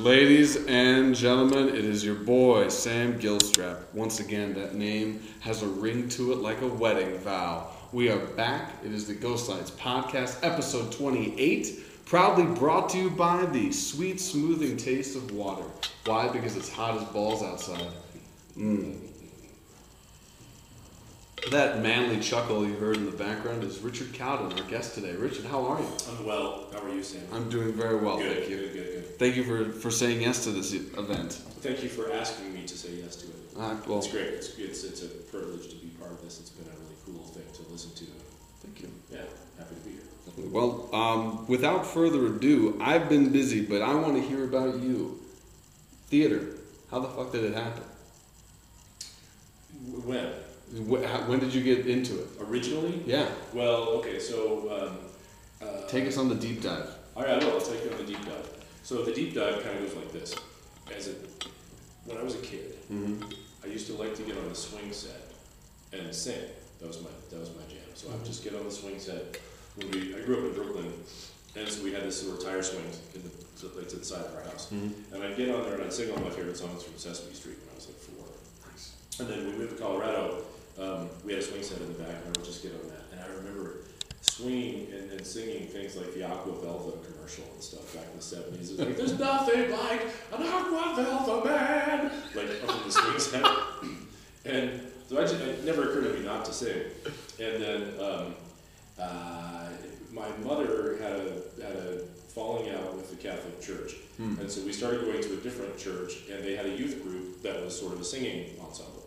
Ladies and gentlemen, it is your boy, Sam Gilstrap. Once again, that name has a ring to it like a wedding vow. We are back. It is the Ghost Lights Podcast, episode 28, proudly brought to you by the sweet, smoothing taste of water. Why? Because it's hot as balls outside. Mm. That manly chuckle you heard in the background is Richard Cowden, our guest today. Richard, how are you? I'm well. How are you, Sam? I'm doing very well, good, thank you. Good, good, good. Thank you for, for saying yes to this event. Thank you for asking me to say yes to it. Uh, well, It's great. It's, it's, it's a privilege to be part of this. It's been a really cool thing to listen to. thank you. Yeah, happy to be here. Well, um, without further ado, I've been busy, but I want to hear about you. Theater. How the fuck did it happen? When? Wh- how- When did you get into it? Originally? Yeah. Well, okay, so. Um, uh, Take us on the deep dive. All right, I will. I'll take you on the deep dive. So the deep dive kind of goes like this. As a, when I was a kid, Mm-hmm. I used to like to get on the swing set and sing. That was my that was my jam. So I would just get on the swing set. When we I grew up in Brooklyn, and so we had this little tire swings in the to, like to the side of our house. Mm-hmm. And I'd get on there and I'd sing all my favorite songs from Sesame Street when I was like four. Nice. And then we moved to Colorado. Um, we had a swing set in the back, and I would just get on that. And I remember swinging and, and singing things like the Aqua Velva commercial and stuff back in the seventies. It was like, "There's nothing like an Aqua Velva man," like up in the swing set. And so I just, it never occurred to me not to sing. And then um, uh, my mother had a had a falling out with the Catholic Church, Hmm. and so we started going to a different church, and they had a youth group that was sort of a singing ensemble.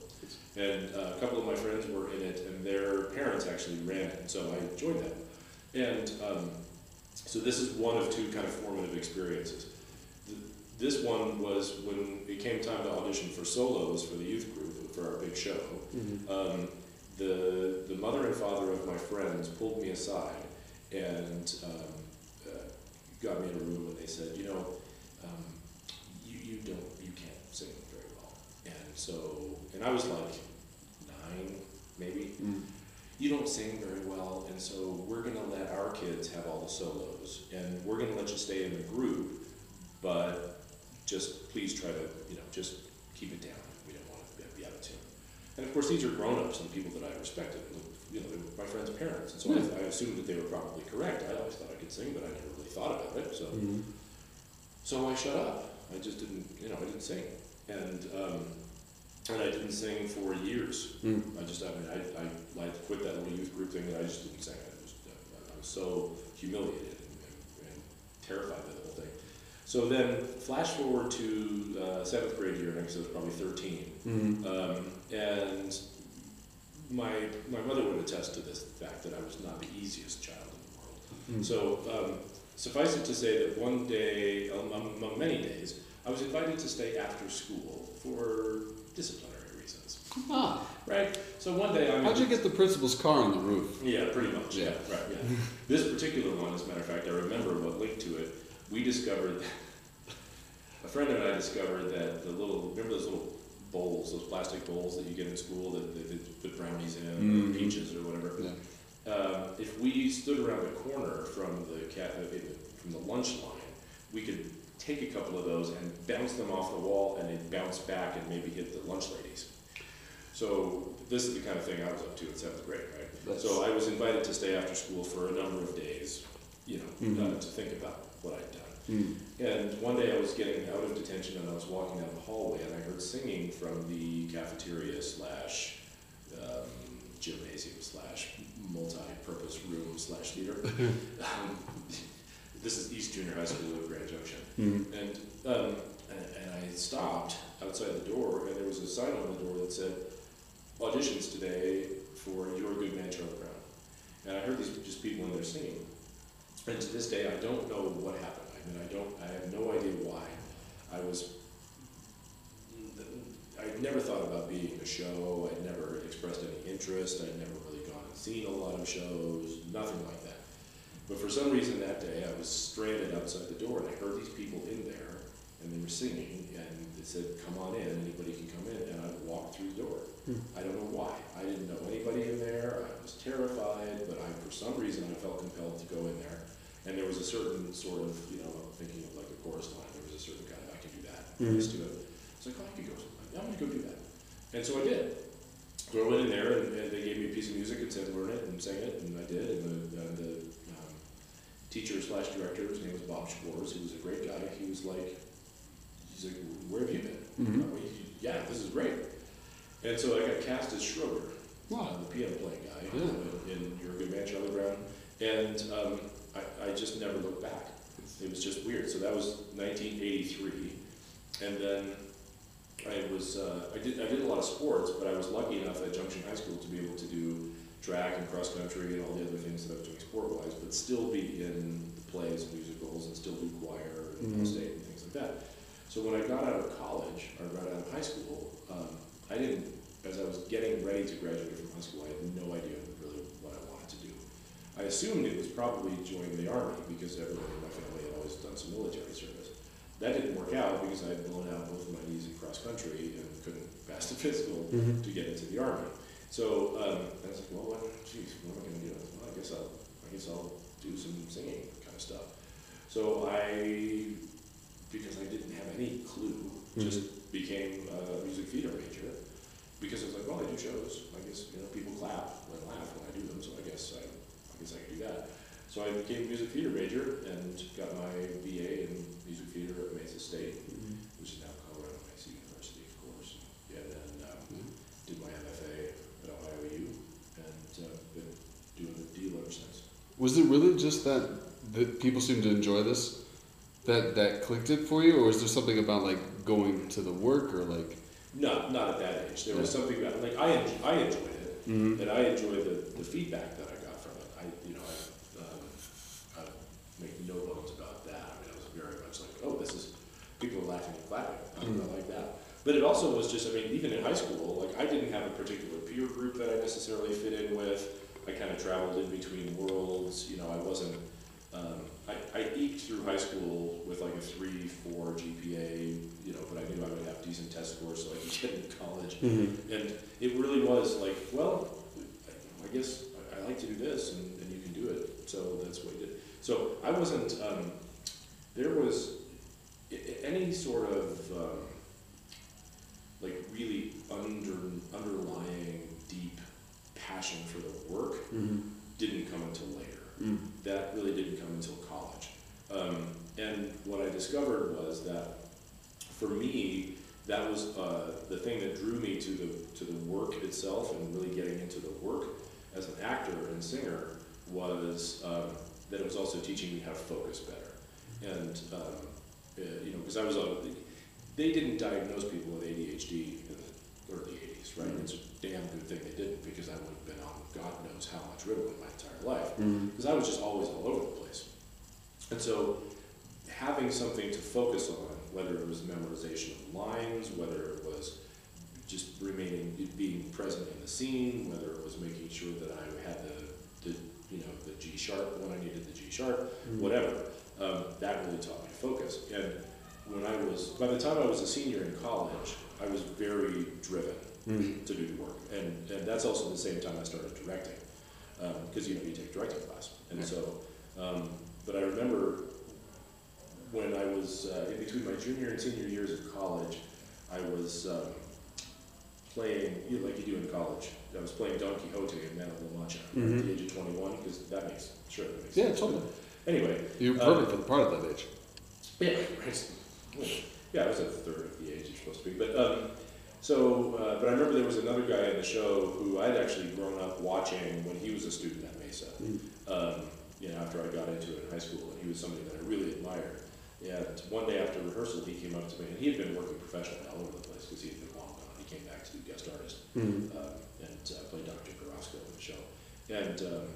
And uh, a couple of my friends were in it, and their parents actually ran it, so I joined them. And um, so this is one of two kind of formative experiences. Th- This one was when it came time to audition for solos for the youth group for our big show. Mm-hmm. Um, the the mother and father of my friends pulled me aside and um, uh, got me in a room, and they said, you know, um, you you don't you can't sing very well, and so and I was like nine maybe. Mm. You don't sing very well, and so we're gonna let our kids have all the solos, and we're gonna let you stay in the group, but just please try to you know just keep it down. We don't want to be out of tune. And of course, these are grown-ups and people that I respected. You know, they were my friends' parents, and so I, I assumed that they were probably correct. I always thought I could sing, but I never really thought about it. So, Mm-hmm. so I shut up. I just didn't, you know, I didn't sing, and um, and I didn't sing for years. Mm. I just, I mean, I, I like quit that little youth group thing, and I just didn't sing. I just, uh, I was so humiliated and, and, and terrified by the whole thing. So then, flash forward to uh, seventh grade year, I guess I was probably thirteen. Mm-hmm. Um, and my, my mother would attest to this fact that I was not the easiest child in the world. Mm. So um, suffice it to say that one day, um, among many days, I was invited to stay after school for disciplinary reasons. Ah, Right? So one day I'm. how'd you get the principal's car on the roof? Yeah, pretty much. Yeah, Yeah. right. Yeah. this particular one, as a matter of fact, I remember what linked to it. We discovered, a friend and I discovered that the little, remember those little bowls, those plastic bowls that you get in school that they, they put brownies in, Mhm. or peaches or whatever. Yeah. Um, if we stood around the corner from the cat, uh, from the lunch line, we could take a couple of those and bounce them off the wall, and they'd bounce back and maybe hit the lunch ladies. So this is the kind of thing I was up to in seventh grade, right? That's- So I was invited to stay after school for a number of days, you know, uh, Mhm. to think about what I'd done. Mm. And one day I was getting out of detention and I was walking down the hallway and I heard singing from the cafeteria slash um, gymnasium slash multi-purpose room slash theater. um, this is East Junior High School in Grand Junction. Mm. And, um, and, and I stopped outside the door, and there was a sign on the door that said, auditions today for Your Good Man Charlie Brown. And I heard these just people in there singing. And to this day, I don't know what happened. I mean, I don't, I have no idea why. I was, I'd never thought about being a show. I'd never expressed any interest. I'd never really gone and seen a lot of shows, nothing like that. But for some reason that day, I was stranded outside the door, and I heard these people in there, and they were singing, and they said, "Come on in, anybody can come in." And I walked through the door. Hmm. I don't know why. I didn't know anybody in there. I was terrified, but I, for some reason, I felt compelled to go in there. And there was a certain sort of, you know, thinking of like a chorus line. There was a certain kind of I can do that. mm-hmm. to it. It's like, oh, I could go. I'm going to go do that. And so I did. So I went in there and, and, they gave me a piece of music and said learn it and sang it, and I did. And the, uh, the teacher slash director, his name was Bob Schwartz, he was a great guy. He was like, he's like, where have you been? Mm-hmm. Like, yeah, this is great. And so I got cast as Schroeder, wow. uh, the piano playing guy yeah. in, in You're a Good Man, Charlie Brown. And um, I, I just never looked back. It was just weird. So that was 1983. And then I was uh, I did I did a lot of sports, but I was lucky enough at Junction High School to be able to do track and cross country and all the other things that I was doing sport wise, but still be in the plays and musicals and still do choir and mm-hmm. state and things like that. So when I got out of college or got out of high school, um, I didn't. As I was getting ready to graduate from high school, I had no idea really what I wanted to do. I assumed it was probably join the army because everybody in my family had always done some military service. That didn't work out because I had blown out both of my knees in cross country and couldn't pass the physical mm-hmm. to get into the army. So um, I was like, well, what? Geez, what am I going to do? Well, I guess I'll, I guess I'll do some singing kind of stuff. So I, because I didn't have any clue, mm-hmm. just became a music theater major. Because I was like, well, I do shows. I guess you know people clap and laugh when I do them, so I guess I, I guess I can do that. So I became a music theater major and got my BA in music theater at Mesa State, mm-hmm. which is now Colorado Mesa University, of course. Yeah, then um, mm-hmm. did my MFA at Ohio U and uh, been doing the deal ever since. Was it really just that that people seem to enjoy this? That that clicked it for you, or is there something about like going to the work or like? No, not at that age. There was something about like I I enjoyed it, mm-hmm. and I enjoyed the, the feedback that I got from it. I you know I make no bones about that. I mean, I was very much like, oh, this is, people are laughing and clapping. I, mm. I like that. But it also was just, I mean, even in high school, like I didn't have a particular peer group that I necessarily fit in with. I kind of traveled in between worlds. You know, I wasn't, um, I, I eked through high school with like a three, four GPA, you know, but I knew I would have decent test scores so I could get into college. Mm-hmm. And it really was like, well, I, guess I, I, like to do this and, and you can do it. So that's what I did. So I wasn't, um, there was any sort of um, like really under, underlying deep passion for the work mm-hmm. didn't come until later. Mm. That really didn't come until college. Um, and what I discovered was that for me, that was uh, the thing that drew me to the to the work itself and really getting into the work as an actor and singer was um, that it was also teaching me how to focus better. And, um, uh, you know, because I was a, they didn't diagnose people with ADHD in the early 80s, right? Mm-hmm. It's a damn good thing they didn't because I would have been God knows how much Ritalin my entire life. Because mm-hmm. I was just always all over the place. And so having something to focus on, whether it was memorization of lines, whether it was just remaining, being present in the scene, whether it was making sure that I had the, the you know, the G sharp when I needed the G sharp, mm-hmm. whatever. Um, that really taught me to focus. And when I was, by the time I was a senior in college, I was very driven mm-hmm. to do the work. And, and that's also the same time I started directing. Because, um, you know, you take directing class. And so, um, but I remember when I was uh, in between my junior and senior years of college, I was um, playing, you know, like you do in college. I was playing Don Quixote in Man of La Mancha mm-hmm. at the age of 21 because that makes sure that makes sense. yeah, sense. totally. Anyway, you're perfect uh, for the part at that age. Yeah, right. Yeah, I was a third of the age you're supposed to be. But um, so, uh, but I remember there was another guy in the show who I'd actually grown up watching when he was a student at Mesa. Mm. Um, you know, after I got into it in high school, and he was somebody that I really admired. And one day after rehearsal, he came up to me, and he had been working professionally all over the place because he had been long gone. He came back to be guest artist. Mm. Um, and uh, played Dr. Carrasco in the show. And um,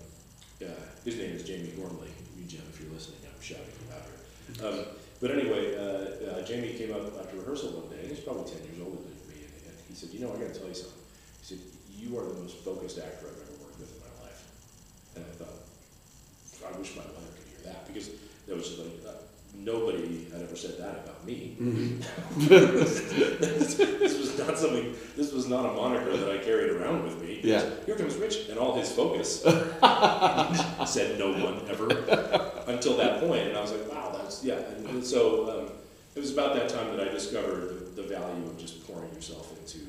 his name is Jamie Gormley. You, Jim, if you're listening, I'm shouting about her. Um, but anyway, uh, uh, Jamie came up after rehearsal one day, and he's probably 10 years older than me, and, and he said, You know, I got to tell you something. He said, You are the most focused actor I've ever worked with in my life. And I thought, I wish my mother could hear that, because there was just like, uh, nobody had ever said that about me. Mm-hmm. this was not something. This was not a moniker that I carried around with me. Yeah. Here comes Rich, and all his focus said no one ever until that point, and I was like, wow, that's yeah. And, and so, um, it was about that time that I discovered the, value of just pouring yourself into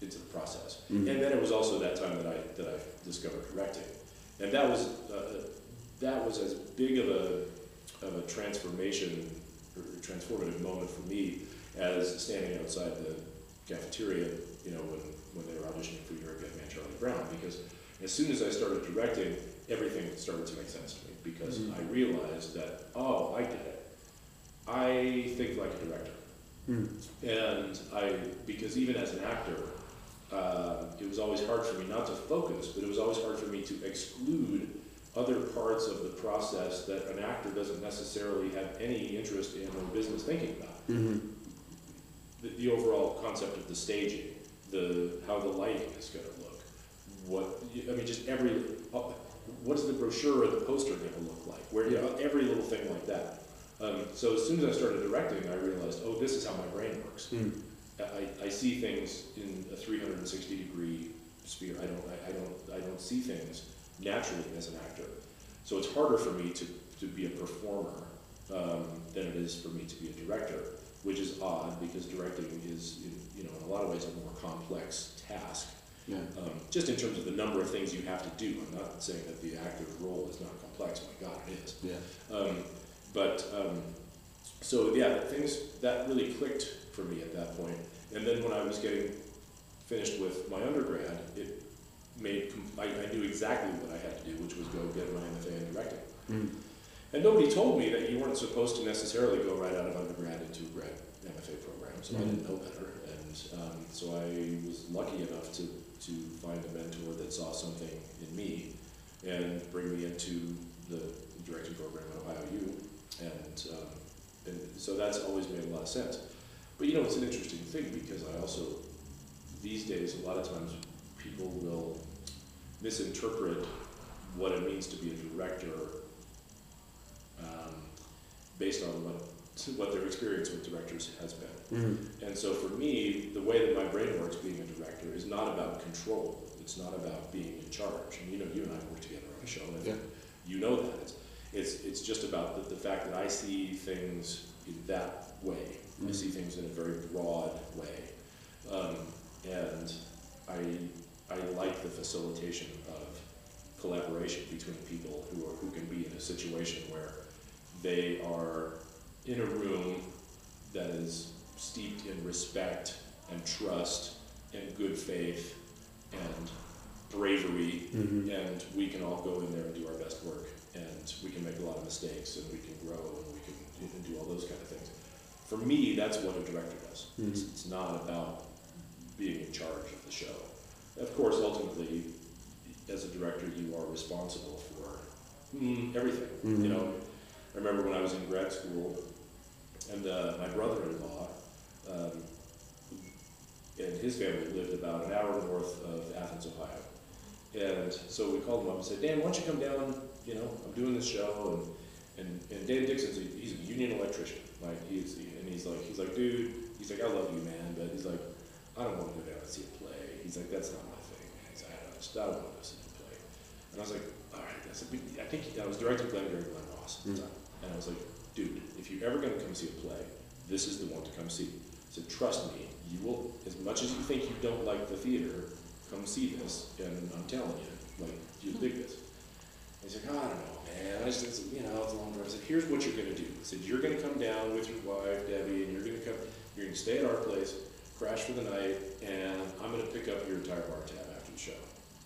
into the process. Mhm. And then it was also that time that I that I discovered directing, and that was uh, that was as big of a of a transformation or transformative moment for me as standing outside the cafeteria, you know, when when they were auditioning for You're a Good Man, Charlie Brown, because as soon as I started directing, everything started to make sense to me because Mhm. I realized that oh, I get it. I think like a director. Mm. And I, because even as an actor, uh, it was always hard for me not to focus, but it was always hard for me to exclude other parts of the process that an actor doesn't necessarily have any interest in or business thinking about. Mhm. The, the overall concept of the staging, the how the lighting is going to look, what I mean, just every uh, what is the brochure or the poster going to look like? Where know, every little thing like that. Um, so as soon as I started directing, I realized, oh, this is how my brain works. Mm. I, I see things in a 360 degree sphere. I don't, I, I don't, I don't see things naturally as an actor. So it's harder for me to, to be a performer um, than it is for me to be a director, which is odd because directing is, you know, in a lot of ways a more complex task. Yeah. Um, just in terms of the number of things you have to do. I'm not saying that the actor's role is not complex. My God, it is. Yeah. Um, but um, so yeah, things that really clicked for me at that point. And then when I was getting finished with my undergrad, it made I, I knew exactly what I had to do, which was go get my MFA in directing. Mm. And nobody told me that you weren't supposed to necessarily go right out of undergrad into a grad MFA program, so I didn't know better. And um, so I was lucky enough to, to find a mentor that saw something in me and bring me into the directing program at Ohio U. And, um, and so that's always made a lot of sense. But you know, it's an interesting thing because I also, these days, a lot of times people will misinterpret what it means to be a director um, based on what, what their experience with directors has been. Mm. And so for me, the way that my brain works being a director is not about control. It's not about being in charge. And you know, you and I work together on a show, and Yeah. you know that. It's, it's, it's just about the, the fact that I see things in that way. I Mhm. see things in a very broad way. Um, and I, I like the facilitation of collaboration between people who are, who can be in a situation where they are in a room that is steeped in respect and trust and good faith and bravery Mhm. and we can all go in there and do our best work and we can make a lot of mistakes and we can grow and we can do- and do all those kind of things for me that's what a director does it's, Mhm. it's not about being in charge of the show of course ultimately as a director you are responsible for mm, everything Mhm. you know i remember when i was in grad school and uh, my brother-in-law um, and his family lived about an hour north of Athens, Ohio. And so we called him up and said, Dan, why don't you come down? You know, I'm doing this show, and and, and Dan Dixon's a, he's a union electrician. Like he's and he's like he's like, dude, he's like, I love you, man, but he's like, I don't want to go down and see a play. He's like, that's not my thing. Man. He's like, I don't, just, I don't want to go see a play. And I was like, all right, that's a big. I think I was directing Glengarry Glen Ross at the Mm. time, and I was like, dude, if you're ever going to come see a play, this is the one to come see. So trust me, you will, as much as you think you don't like the theater, come see this, and I'm telling you, like, you'll dig this. He's like, oh, I don't know, man, I just, it's, you know, it's a long drive. I said, here's what you're gonna do. I said, you're gonna come down with your wife, Debbie, and you're gonna come, you're gonna stay at our place, crash for the night, and I'm gonna pick up your entire bar tab after the show.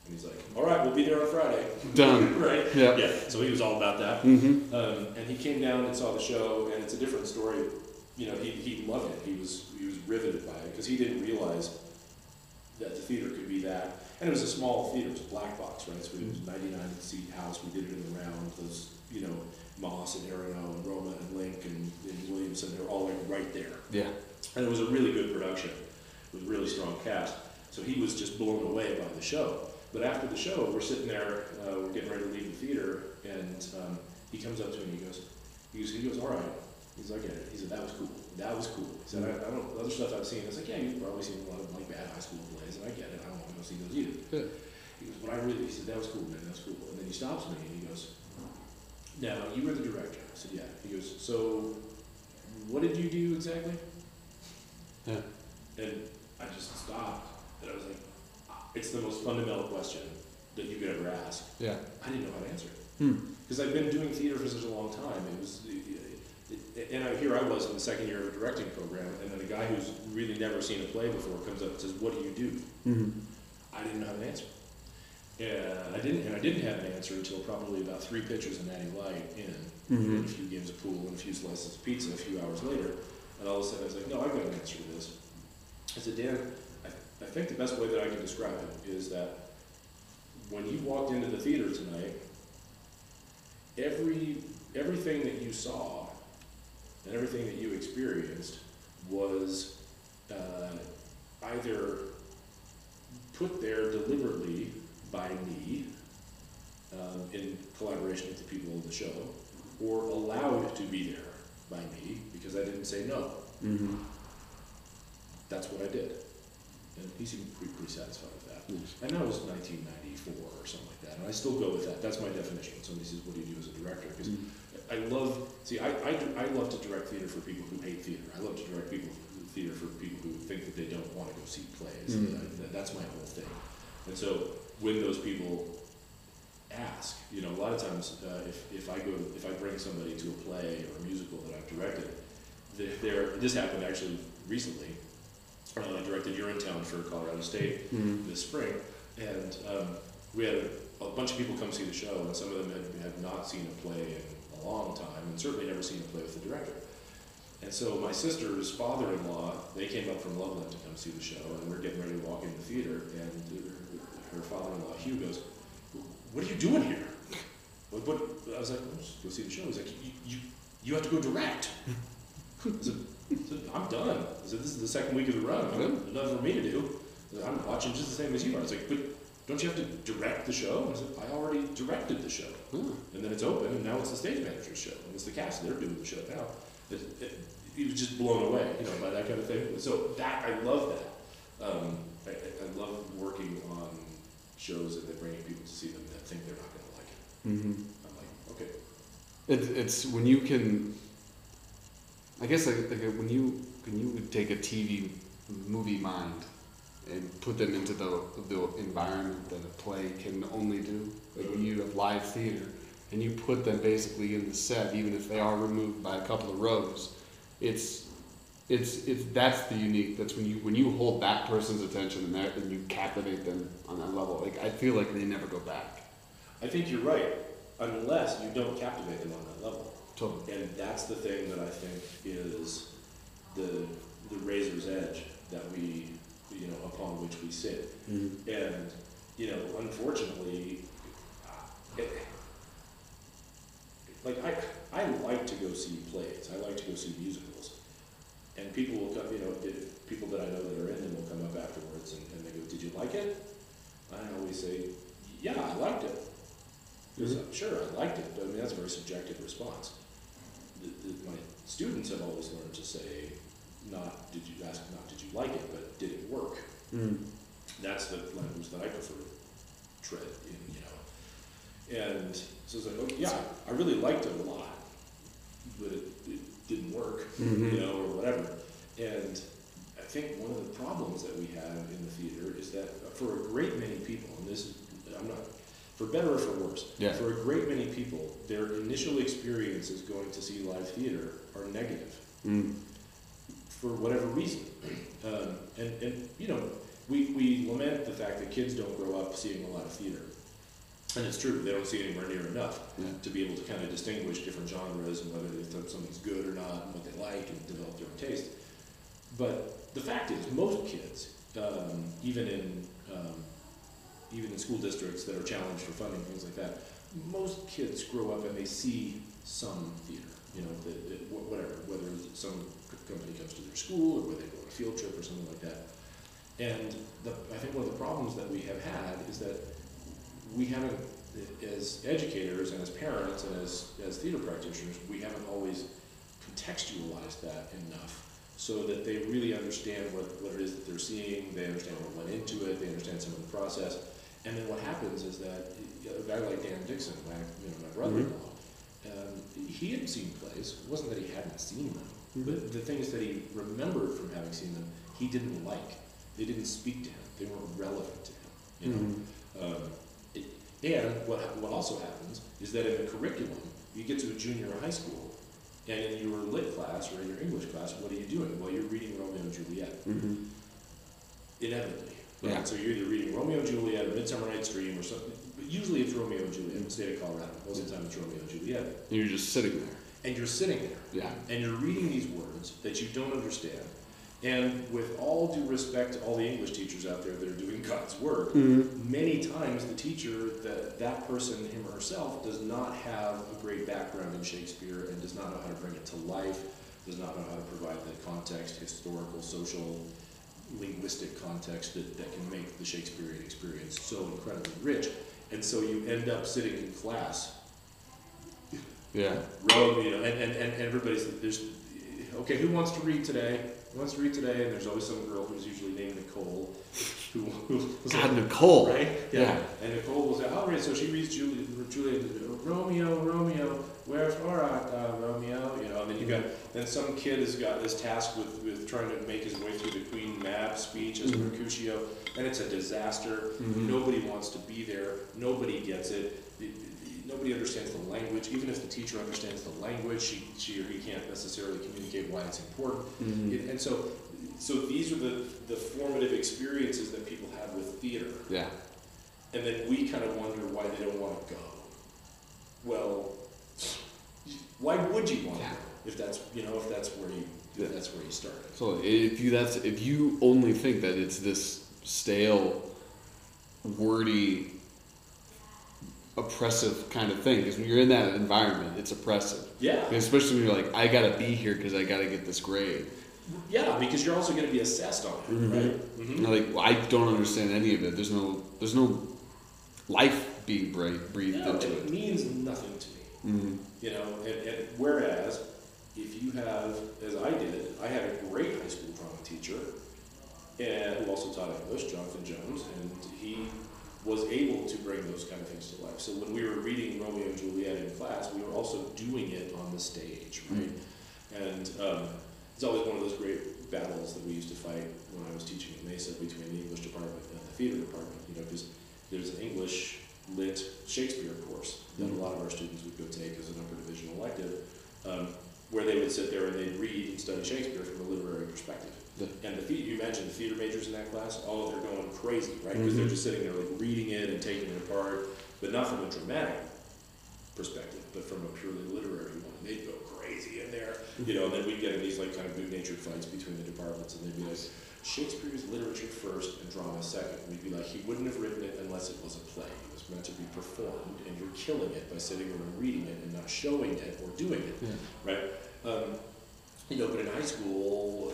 And he's like, all right, we'll be there on Friday. Done. right? Yeah. Yeah, so he was all about that. Mm-hmm. Um, and he came down and saw the show, and it's a different story. You know, he, he loved it. He was he was riveted by it because he didn't realize that the theater could be that. And it was a small theater. It was a black box, right? So it was 99 seat house. We did it in the round. Those, you know, Moss and Aaronow and Roma and Lingk and, and Williamson, they were all like right there. Yeah. And it was a really good production with a really strong cast. So he was just blown away by the show. But after the show, we're sitting there, uh, we're getting ready to leave the theater, and um, he comes up to me and he goes, he goes, he goes, all right. He's like, yeah. He said, that was cool. That was cool. He said, I, I don't, other stuff I've seen, I was like, yeah, you've probably seen a lot of bad high school plays, and I get it. I don't want to go see those either. Good. He goes, but I really, he said, that was cool, man, that's cool. And then he stops me and he goes, now, you were the director. I said, yeah. He goes, so what did you do exactly? Yeah. And I just stopped, and I was like, it's the most fundamental question that you could ever ask. Yeah. I didn't know how to answer it. Hmm. Because I've been doing theater for such a long time. It was, and I, here I was in the second year of a directing program, and then a guy who's really never seen a play before comes up and says, "What do you do?" Mm-hmm. I didn't have an answer. And I didn't, and I didn't have an answer until probably about three pitches of Natty Light in, Mhm. and a few games of pool, and a few slices of pizza a few hours later. And all of a sudden, I was like, "No, I've got an answer to this." I said, "Dan, I, I think the best way that I can describe it is that when you walked into the theater tonight, every everything that you saw and everything that you experienced was uh, either put there deliberately by me um, in collaboration with the people of the show, or allowed to be there by me because I didn't say no. Mm-hmm. That's what I did. And he seemed pretty, pretty satisfied with that. Yes. And that was 1994 or something like that. And I still go with that. That's my definition. Somebody says, What do you do as a director? Because I love, see, I, I, I love to direct theater for people who hate theater. I love to direct people theater for people who think that they don't want to go see plays. Mm. I- that- that's my whole thing. And so when those people ask, you know, a lot of times uh, if, if I go, if I bring somebody to a play or a musical that I've directed, they're, they're- this happened actually recently. Uh, I directed Urinetown for Colorado State Mm-hmm. this spring, and um, we had a, a bunch of people come see the show, and some of them had, had not seen a play in a long time, and certainly never seen a play with the director. And so my sister's father-in-law, they came up from Loveland to come see the show, and we're getting ready to walk into the theater, and her, her father-in-law Hugh goes, "What are you doing here?" What, what? I was like, "Just go see the show." He's like, "You, you, you have to go direct." I said, I'm done. I said, this is the second week of the run. There's nothing for me to do. I I'm watching just the same as you are. I was like, but don't you have to direct the show? I said, I already directed the show. Hmm. And then it's open, and now it's the stage manager's show. And it's the cast, they're doing the show now. It, it, he was just blown away, you know, by that kind of thing. So that, I love that. Um, I, I love working on shows and then bringing people to see them that think they're not going to like it. Mm-hmm. I'm like, okay. It's it's when you can. I guess like, like when you when you take a TV movie mind and put them into the the environment that a play can only do. Like when you have live theater and you put them basically in the set, even if they are removed by a couple of rows, it's it's it's that's the unique. That's when you when you hold that person's attention and that and you captivate them on that level. Like I feel like they never go back. I think you're right, unless you don't captivate them on that level. Totally. And that's the thing that I think is the, the razor's edge that we, you know, upon which we sit. Mm-hmm. And, you know, unfortunately, uh, it, like I, I like to go see plays. I like to go see musicals. And people will come, you know, people that I know that are in them will come up afterwards and, and they go, "Did you like it?" I always say, "Yeah, I liked it." Because, Mhm. Sure, I liked it, but I mean that's a very subjective response. The, the, my students have always learned to say, not did you ask, not did you like it, but did it work? Mm. that's the language that I prefer to tread in, you know. And so it's like, yeah, I really liked it a lot, but it, it didn't work, Mhm. you know, or whatever. And I think one of the problems that we have in the theater is that for a great many people, and this is, I'm not, for better or for worse, Yeah. for a great many people, their initial experiences going to see live theater are negative Mm. For whatever reason. Um, and, and, you know, we, we lament the fact that kids don't grow up seeing a lot of theater. And it's true, they don't see anywhere near enough Yeah. to be able to kind of distinguish different genres and whether they think something's good or not and what they like and develop their own taste. But the fact is, most kids, um, even in um, even in school districts that are challenged for funding, things like that, most kids grow up and they see some theater. You know, that, wh- whatever, whether it's some company comes to their school or where they go on a field trip or something like that. And the, I think one of the problems that we have had is that we haven't, as educators and as parents and as, as theater practitioners, we haven't always contextualized that enough so that they really understand what, what it is that they're seeing, they understand what went into it, they understand some of the process. And then what happens is that a guy like Dan Dixon, my, you know, my brother-in-law, um, he had seen plays. It wasn't that he hadn't seen them. But the things that he remembered from having seen them, he didn't like. They didn't speak to him. They weren't relevant to him. You know. Um, it, and what what also happens is that in the curriculum, you get to a junior high school, and in your lit class or in your English class, what are you doing? Well, you're reading Romeo and Juliet. Mm-hmm. Inevitably. Right? Yeah. So you're either reading Romeo and Juliet or Midsummer Night's Dream or something. But usually it's Romeo and Juliet in the state of Colorado. Most of the time it's Romeo and Juliet. And you're just sitting there. And you're sitting there Yeah. and you're reading these words that you don't understand. And with all due respect to all the English teachers out there that are doing God's work, mm-hmm. many times the teacher, that, that person, him or herself, does not have a great background in Shakespeare and does not know how to bring it to life, does not know how to provide the context, historical, social, linguistic context that, that can make the Shakespearean experience so incredibly rich. And so you end up sitting in class Yeah. row, you know, and, and, and everybody's, there's, okay, who wants to read today? Who wants to read today? And there's always some girl who's usually named Nicole, who, who was God, Nicole. right? Yeah. And Nicole will say, oh, right, so she reads Juliet, Juliet, Romeo, Romeo, wherefore art thou, Romeo? You know, and then you got, then some kid has got this task with, with trying to make his way through the Queen Mab speech as Mhm. Mercutio, and it's a disaster. Mhm. Nobody wants to be there. Nobody gets it. The- Nobody understands the language. Even if the teacher understands the language, she, she or he can't necessarily communicate why it's important. Mhm. It- And so, so these are the, the formative experiences that people have with theater. Yeah. And then we kind of wonder why they don't want to go. Well, why would you want to Yeah. go if that's you know if that's where you Yeah. that's where you started? So if you that's if you only think that it's this stale, wordy, oppressive kind of thing, because when you're in that environment, it's oppressive. Yeah, And especially when you're like, I gotta be here because I gotta get this grade. yeah, because you're also to be assessed on it, Mhm. right? Mm-hmm. Like, well, I don't understand any of it. There's no, there's no life being breathed, breathed No, into it it. means nothing to me. Mm-hmm. You know, and, and whereas if you have, as I did, I had a great high school drama teacher, and who also taught English, Jonathan Jones, and he was able to bring those kind of things to life. So when we were reading Romeo and Juliet in class, we were also doing it on the stage, right? And um, it's always one of those great battles that we used to fight when I was teaching at Mesa between the English department and the theater department, you know, because there's an English lit Shakespeare course that a lot of our students would go take as an upper division elective, um, where they would sit there and they'd read and study Shakespeare from a literary perspective. Yeah. And the theater, you imagine the theater majors in that class, oh, they're going crazy, right? Because they're Mhm. just sitting there like reading it and taking it apart, but not from a dramatic perspective, but from a purely literary one. They'd go crazy in there, you know, and then we'd get in these like kind of good-natured fights between the departments, and they'd be like, Shakespeare's literature first and drama second. We'd be like, he wouldn't have written it unless it was a play. It was meant to be performed, and you're killing it by sitting there and reading it and not showing it or doing it, Yeah. right? Um, you know, but in high school,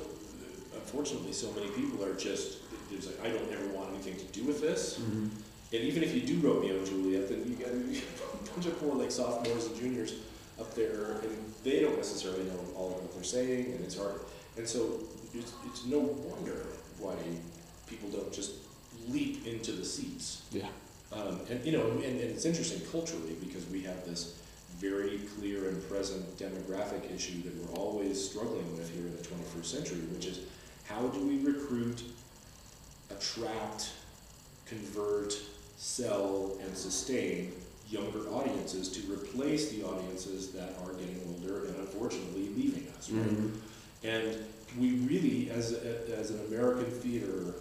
unfortunately, so many people are just, there's like, I don't ever want anything to do with this. Mm-hmm. And even if you do Romeo and Juliet, then you got a bunch of poor like sophomores and juniors up there, and they don't necessarily know all of what they're saying, and it's hard. And so it's, it's no wonder why people don't just leap into the seats. Yeah. Um, and you know, and, and it's interesting culturally because we have this very clear and present demographic issue that we're always struggling with here in the 21st century, which is how do we recruit, attract, convert, sell, and sustain younger audiences to replace the audiences that are getting older and unfortunately leaving us, right? Mhm. And we really, as, a, as an American theater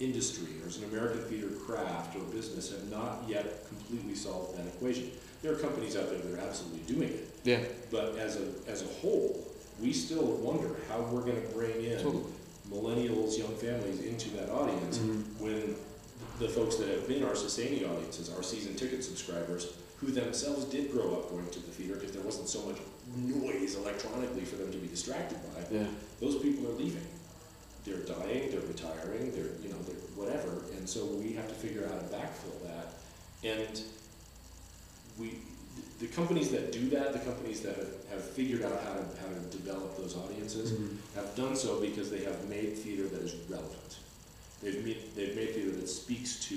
industry, or as an American theater craft or business, have not yet completely solved that equation. There are companies out there that are absolutely doing it, Yeah. but as a, as a whole, we still wonder how we're gonna bring in Totally. millennials, young families into that audience Mhm. when the folks that have been our sustaining audiences, our season ticket subscribers, who themselves did grow up going to the theater because there wasn't so much noise electronically for them to be distracted by, Yeah. those people are leaving. They're dying, they're retiring, they're, you know, they're whatever, and so we have to figure out how to backfill that. And we, the companies that do that, the companies that have, have figured out how to, how to develop those audiences, Mhm. have done so because they have made theater that is relevant. They've made, they've made theater that speaks to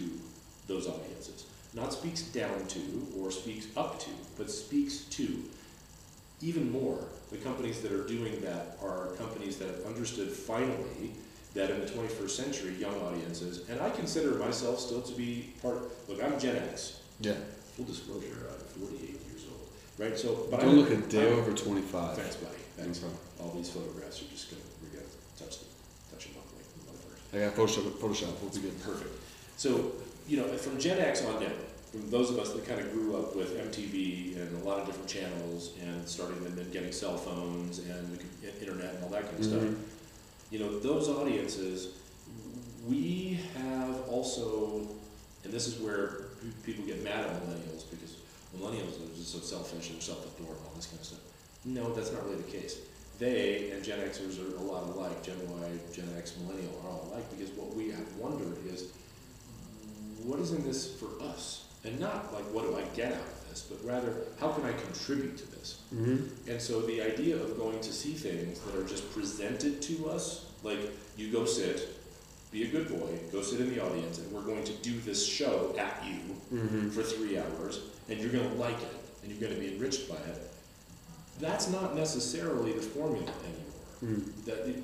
those audiences. Not speaks down to or speaks up to, but speaks to even more, the companies that are doing that are companies that have understood finally that in the 21st century, young audiences, and I consider myself still to be part. Look, I'm Gen X. Yeah. Full disclosure, I'm 48 years old, right? So, but Don't I'm, look a day over 25. Thanks, buddy. Thanks. No. All these photographs are just gonna we're gonna touch them, touch them up like motherfuckers. I got Photoshop. Photoshop. We'll be good. Perfect. So, you know, from Gen X on down, from those of us that kind of grew up with MTV and a lot of different channels and starting and then getting cell phones and internet and all that kind of stuff, Mhm. you know, those audiences, we have also, and this is where people get mad at millennials because millennials are just so selfish and self-absorbed and all this kind of stuff. No, that's not really the case. They and Gen Xers are a lot alike. Gen Y, Gen X, Millennial are all alike because what we have wondered is, what is in this for us? And not like, what do I get out of this, but rather, how can I contribute to this? Mm-hmm. And so the idea of going to see things that are just presented to us, like you go sit, be a good boy, go sit in the audience, and we're going to do this show at you Mm-hmm. for three hours, and you're going to like it, and you're going to be enriched by it. That's not necessarily the formula anymore. Mm. That it-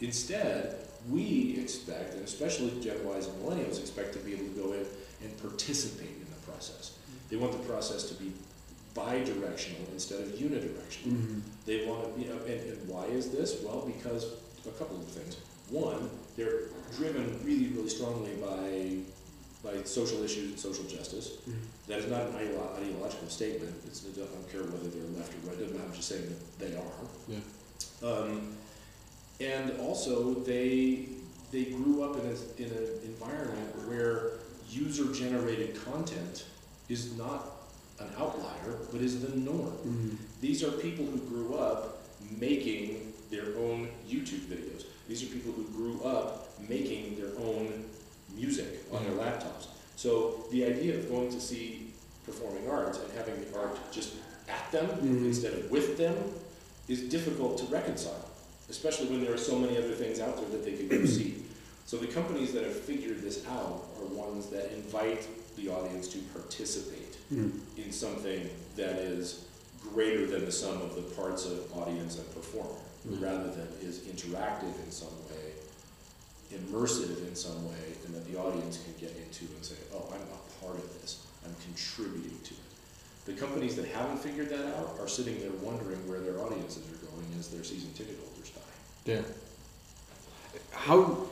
instead, we expect, and especially Gen Ys and Millennials expect to be able to go in and participate in the process. They want the process to be bi-directional instead of unidirectional. Mm-hmm. They want to, you know, and, and why is this? Well, because a couple of things. One, they're driven really, really strongly by by social issues and social justice. Mhm. That is not an ideo- ideological statement. It's, I don't care whether they're left or right. It doesn't matter. I'm just saying that they are. Yeah. Um, and also, they they grew up in a, in an environment where user-generated content is not an outlier, but is the norm. Mm-hmm. These are people who grew up making their own YouTube videos. These are people who grew up making their own music on their laptops. So the idea of going to see performing arts and having the art just at them Mhm. instead of with them is difficult to reconcile, especially when there are so many other things out there that they could go see. So the companies that have figured this out are ones that invite the audience to participate Mm-hmm. in something that is greater than the sum of the parts of audience and performer. Rather than is interactive in some way, immersive in some way, and that the audience can get into and say, oh, I'm a part of this, I'm contributing to it. The companies that haven't figured that out are sitting there wondering where their audiences are going as their season ticket holders die. Yeah. How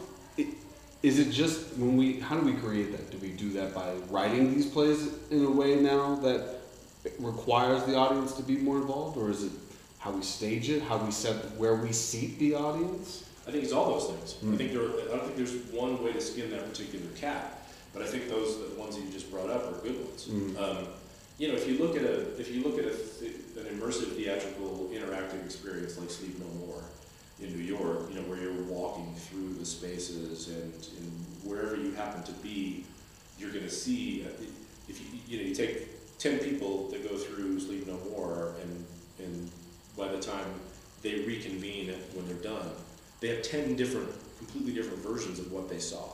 is it just when we? How do we create that? Do we do that by writing these plays in a way now that requires the audience to be more involved, or is it how we stage it, how we set where we seat the audience? I think it's all those things. I Mm. think there. I don't think there's one way to skin that particular cat, but I think those the ones that you just brought up are good ones. Mm. Um, you know, if you look at a if you look at a, th- an immersive theatrical interactive experience like Sleep No More in New York, you know, where you're walking through the spaces and, and wherever you happen to be, you're going to see. uh, If you you know you take ten people that go through Sleep No More, and and by the time they reconvene when they're done, they have ten different, completely different versions of what they saw,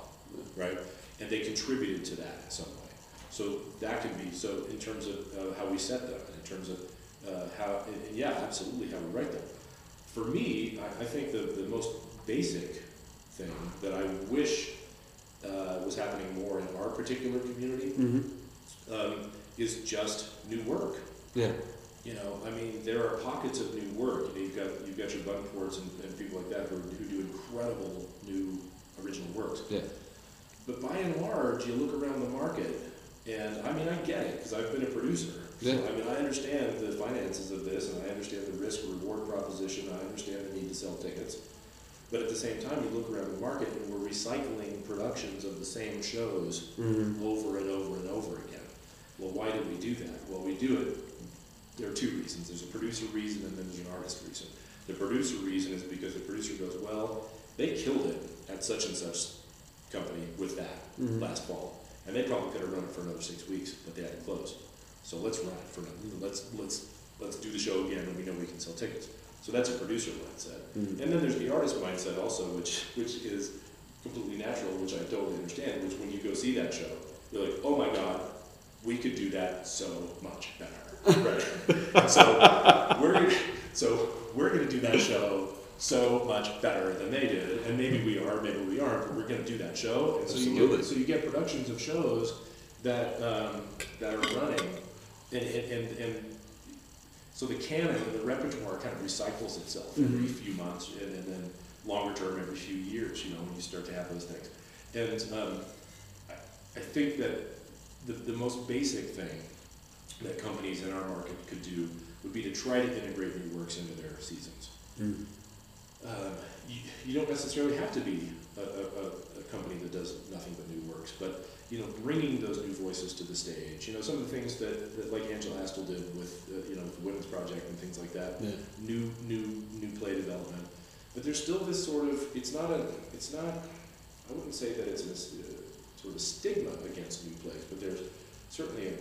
right? And they contributed to that in some way. So that can be, so in terms of uh, how we set them, and in terms of uh, how, and, and yeah, absolutely how we write them. For me, I, I think the, the most basic thing that I wish uh, was happening more in our particular community Mm-hmm. um, is just new work. Yeah. You know, I mean, there are pockets of new work. You know, you've got you've got your Buntports and, and people like that who, who do incredible new original works. Yeah. But by and large, you look around the market, and I mean, I get it because I've been a producer. Yeah. So I mean, I understand the finances of this, and I understand the risk reward proposition. I understand the need to sell tickets. But at the same time, you look around the market, and we're recycling productions of the same shows Mm-hmm. over and over and over again. Well, why do we do that? Well, we do it, there are two reasons. There's a producer reason and then there's an artist reason. The producer reason is because the producer goes, well, they killed it at such and such company with that Mhm. last fall. And they probably could have run it for another six weeks, but they had to close. So let's run it for, another- let's, let's, let's do the show again and we know we can sell tickets. So that's a producer mindset. Mhm. And then there's the artist mindset also, which, which is completely natural, which I totally understand, which when you go see that show, you're like, oh my God, we could do that so much better. Right. so we're gonna, so we're going to do that show so much better than they did, and maybe we are, maybe we aren't, but we're going to do that show. And so you Absolutely. get so you get productions of shows that um, that are running, and, and, and, so the canon, the repertoire kind of recycles itself every few months, and, and then longer term every few years. You know, when you start to have those things, and um, I, I think that the, the most basic thing that companies in our market could do would be to try to integrate new works into their seasons. Mm. Um, you, you don't necessarily have to be a, a, a, a company that does nothing but new works, but you know, bringing those new voices to the stage. You know, some of the things that, that like Angela Astle did with uh, you know the Women's Project and things like that. Yeah. New new new play development, but there's still this sort of it's not a it's not I wouldn't say that it's a, uh, sort of stigma against new plays, but there's certainly a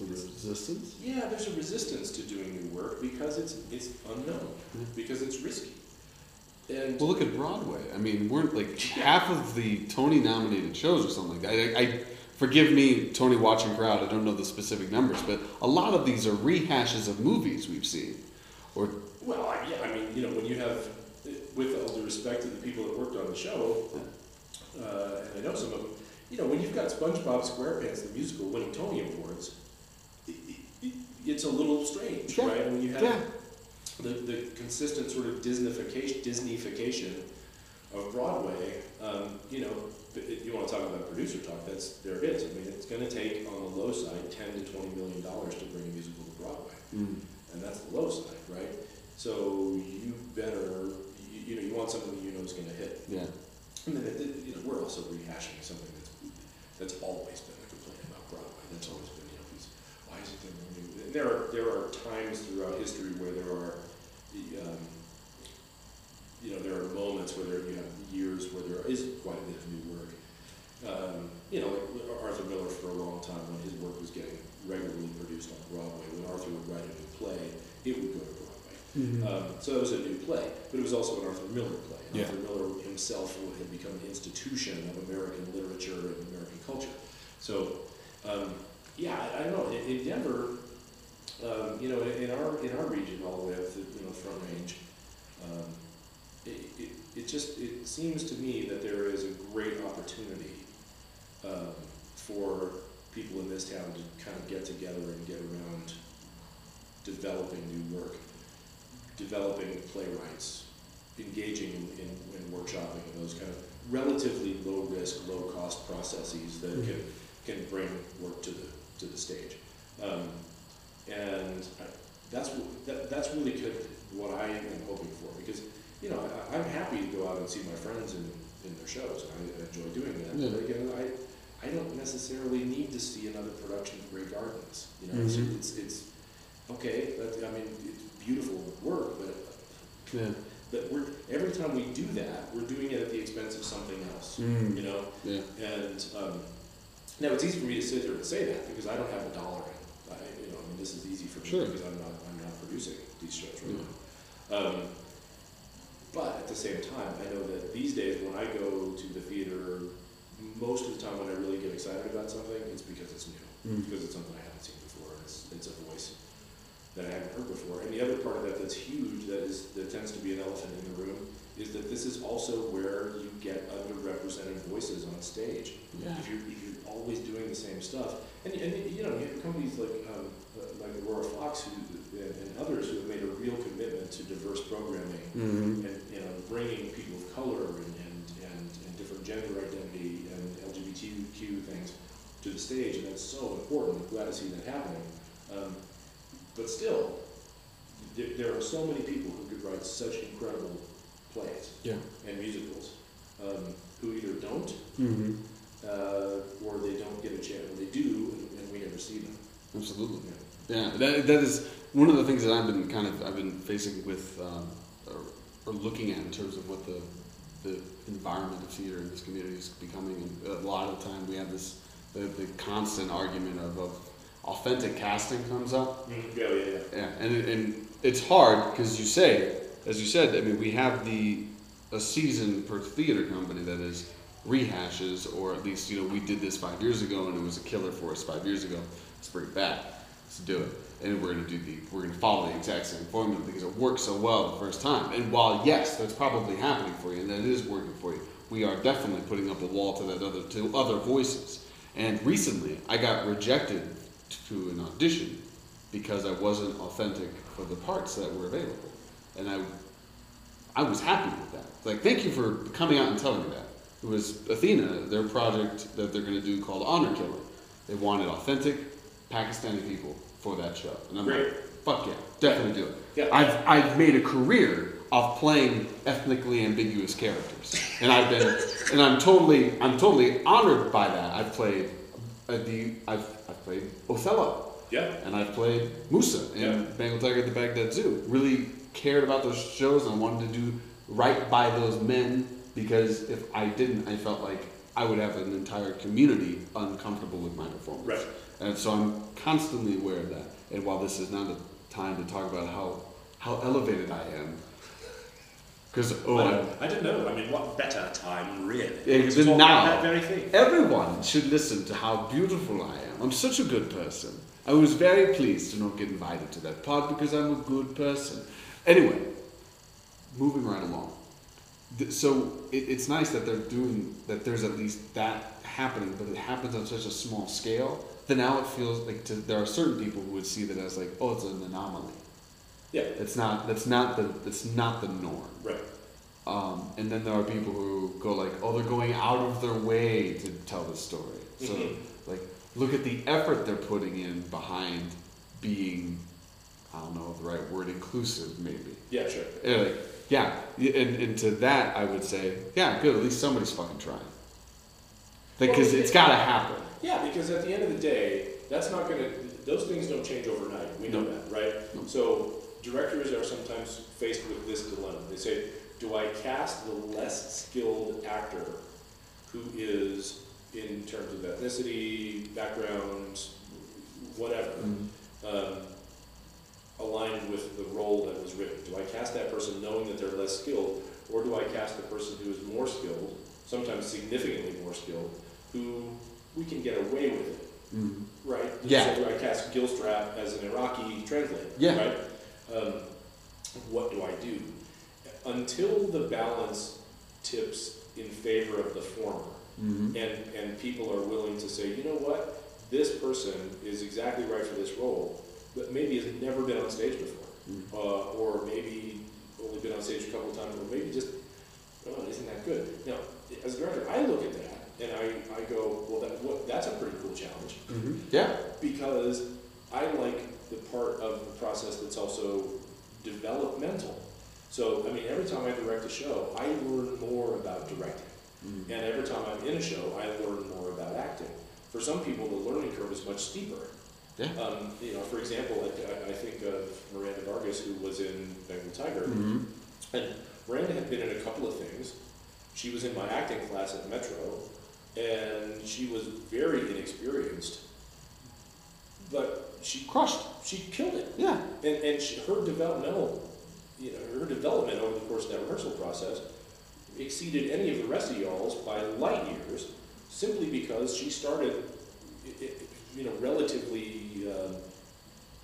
Resistance. yeah, there's a resistance to doing new work because it's it's unknown, Yeah. because it's risky. And Well, look at Broadway. I mean, we're like half of the Tony nominated shows or something like that. I, I forgive me, Tony watching crowd. I don't know the specific numbers, but a lot of these are rehashes of movies we've seen. Or well, I- yeah, I mean, you know, when you have, with all due respect to the people that worked on the show, uh, and I know some of them, you know, when you've got SpongeBob SquarePants the musical winning Tony awards, it's a little strange, Yeah. right? When you have Yeah. the, the consistent sort of Disneyfication, Disneyfication of Broadway, um, you know, if you want to talk about producer talk, that's there it is. I mean, it's going to take on the low side ten to twenty million dollars to bring a musical to Broadway, and that's the low side, right? So you better, you, you know, you want something that you know is going to hit. yeah, And then, it- it- you know, we're also rehashing something that's that's always been a complaint about Broadway. That's always been, you know, why isn't there more new? and There are there are times throughout history where there are, um, you know, there are moments where there you have years where there is quite a bit of new work. Um, you know, like Arthur Miller for a long time when his work was getting regularly produced on Broadway. When Arthur would write a new play, it would go to Broadway. Um, so it was a new play, but it was also an Arthur Miller play. Yeah. Arthur Miller himself had become an institution of American literature and American culture. So, um, yeah, I, I don't know. In, in Denver, um, you know, in, our in our region, all the way up to you know Front Range, um, it, it, it just it seems to me that there is a great opportunity um, for people in this town to kind of get together and get around developing new work, developing playwrights, engaging in, in, in workshopping and those kind of relatively low risk, low cost processes that can can bring work to the to the stage. Um, and that's that, that's really good, what I am hoping for because you know I, I'm happy to go out and see my friends in, in their shows. I, I enjoy doing that. Yeah. But again, I I don't necessarily need to see another production of Grey Gardens. You know, Mhm. it's, it's it's okay. That, I mean, it's beautiful work, but yeah, but we're every time we do that, we're doing it at the expense of something else. Mm. You know, yeah, and um, now it's easy for me to sit here and say that because I don't have a dollar in. I, you know, I mean, this is easy for me Sure. because I'm not I'm not producing these shows right now. Um, but at the same time, I know that these days when I go to the theater, most of the time when I really get excited about something, it's because it's new, Mm. because it's something I haven't seen before. and It's it's a voice that I haven't heard before. And the other part of that that's huge, that is that tends to be an elephant in the room, is that this is also where you get underrepresented voices on stage. Yeah. If you're if you're always doing the same stuff, and and you know you have companies like um, like Aurora Fox who and, and others who have made a real commitment to diverse programming Mhm. and you know bringing people of color and and, and, and different gender identity and LGBTQ things to the stage, and that's so important. I'm glad to see that happening. Um, but still, there, there are so many people who could write such incredible plays yeah, and musicals um, who either don't hmm uh, or they don't get a chance, or they do, and, and we never see them. absolutely. Yeah. Yeah, that, that is one of the things that I've been kind of I've been facing with um, or, or looking at in terms of what the the environment of theater in this community is becoming. And a lot of the time we have this the, the constant argument of, of authentic casting comes up. Yeah, yeah, yeah. Yeah, and it, and it's hard because you say, as you said, I mean, we have the a season per theater company that is rehashes, or at least you know we did this five years ago and it was a killer for us five years ago. Let's bring it back. Let's do it. And we're gonna do the we're gonna follow the exact same formula because it worked so well the first time. And while yes, that's probably happening for you and that is working for you, we are definitely putting up a wall to that other to other voices. And recently, I got rejected to an audition because I wasn't authentic for the parts that were available, and I I was happy with that. Like, thank you for coming out and telling me that. It was Athena, their project that they're going to do called Honor Killer. They wanted authentic Pakistani people for that show, and I'm Great. like, fuck yeah, definitely do it. Yeah. I've I've made a career of playing ethnically ambiguous characters, and I've been and I'm totally I'm totally honored by that. I've played uh, the I've I've played Othello Yeah. and I've played Musa in Yeah. Bengal Tiger at the Baghdad Zoo. Really cared about those shows and wanted to do right by those men because if I didn't, I felt like I would have an entire community uncomfortable with my performance. Right. And so I'm constantly aware of that. And while this is not a time to talk about how how elevated I am, because oh, I, I- don't- I don't know. I mean, what better time, really? Than now. that very thing. Everyone should listen to how beautiful I am. I'm such a good person. I was very pleased to not get invited to that part because I'm a good person. Anyway, moving right along. So it, it's nice that they're doing that. There's at least that happening, but it happens on such a small scale that now it feels like to, there are certain people who would see that as like, oh, it's an anomaly. Yeah. It's not. That's not the. That's not the norm. Right. Um, and then there are people who go like, oh, they're going out of their way to tell the story. So, Mhm. like, look at the effort they're putting in behind being, I don't know the right word, inclusive, maybe. Yeah. Sure. And like, yeah, and, and to that, I would say, yeah, good. At least somebody's fucking trying. Because Well, it's it- got to happen. Yeah, because at the end of the day, that's not going to. Those things don't change overnight. We know that, right? So directors are sometimes faced with this dilemma. They say, "Do I cast the less skilled actor, who is in terms of ethnicity, background, whatever, um, aligned with the role that was written? Do I cast that person knowing that they're less skilled, or do I cast the person who is more skilled, sometimes significantly more skilled, who we can get away with it?" Mm. right? Yeah. So I cast Gilstrap as an Iraqi translator, Yeah. right? Um, what do I do? Until the balance tips in favor of the former, Mhm. and, and people are willing to say, you know what, this person is exactly right for this role, but maybe has never been on stage before, Mhm. uh, or maybe only been on stage a couple of times, or maybe just, oh, isn't that good? Now, as a director, I look at that and I, I go, well, that, what, that's a pretty cool challenge Mhm. Yeah. because I like the part of the process that's also developmental. So, I mean, every time I direct a show, I learn more about directing. Mhm. And every time I'm in a show, I learn more about acting. For some people, the learning curve is much steeper. Yeah. Um, you know, for example, I, I think of Miranda Vargas, who was in Bengal Tiger. Mhm. And Miranda had been in a couple of things. She was in my acting class at Metro, and she was very inexperienced, but she Crushed. she killed it. Yeah. And and she, her developmental, you know, her development over the course of that rehearsal process exceeded any of the rest of y'all's by light years, simply because she started, you know, relatively. Um,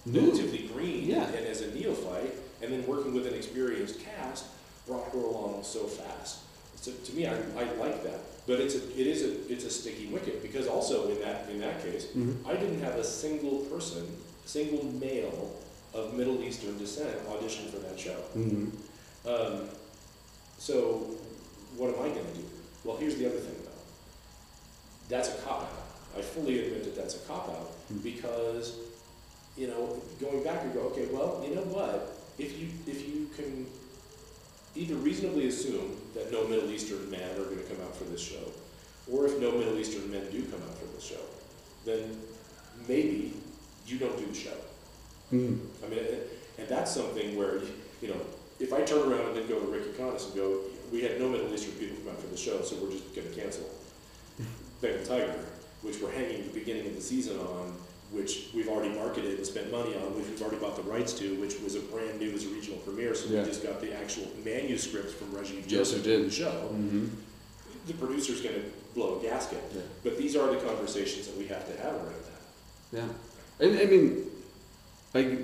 New. relatively green Yeah. and as a neophyte, and then working with an experienced cast brought her along so fast. So to me, I, I like that, but it's a, it is a, it's a sticky wicket because also in that in that case, Mhm. I didn't have a single person, single male of Middle Eastern descent audition for that show. Mhm. Um, so what am I going to do? Well, here's the other thing though. That's a cop out. I fully admit that that's a cop out Hmm. because, you know, going back and go, okay, well, you know what? If you if you can either reasonably assume that no Middle Eastern men are going to come out for this show, or if no Middle Eastern men do come out for this show, then maybe you don't do the show. Mhm. I mean, and- that's something where, you know, if I turn around and then go to Rick Yaconis and go, we had no Middle Eastern people come out for the show, so we're just gonna cancel Bengal Tiger, which we're hanging the beginning of the season on, which we've already marketed and spent money on, which we've already bought the rights to, which was a brand new as a regional premiere, so we just got the actual manuscripts from Rajiv Yes, Joseph did. the show. Mhm. the producer's going to blow a gasket. Yeah. But these are the conversations that we have to have around that. Yeah, and I mean, like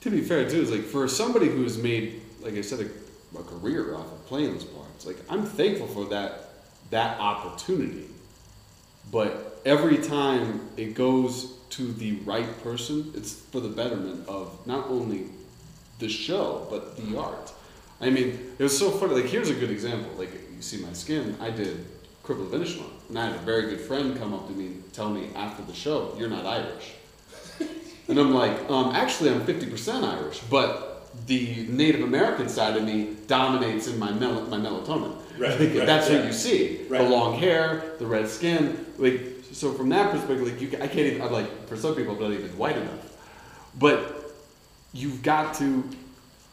to be fair too, is like for somebody who's made, like I said, a, a career off of playing those parts. Like I'm thankful for that that opportunity, but every time it goes to the right person, it's for the betterment of not only the show but the art. I mean, it was so funny. Like here's a good example. Like you see my skin, I did Cripple of Inishmaan, and I had a very good friend come up to me and tell me after the show, "You're not Irish." And I'm like, um, actually, I'm 50% Irish, but the Native American side of me dominates in my, mel- my melatonin. Right, Like, right, that's yeah. what you see. Right. The long hair, the red skin. Like, so from that perspective, like, you, I can't even, I'm like, for some people, I'm not even white enough. But you've got to,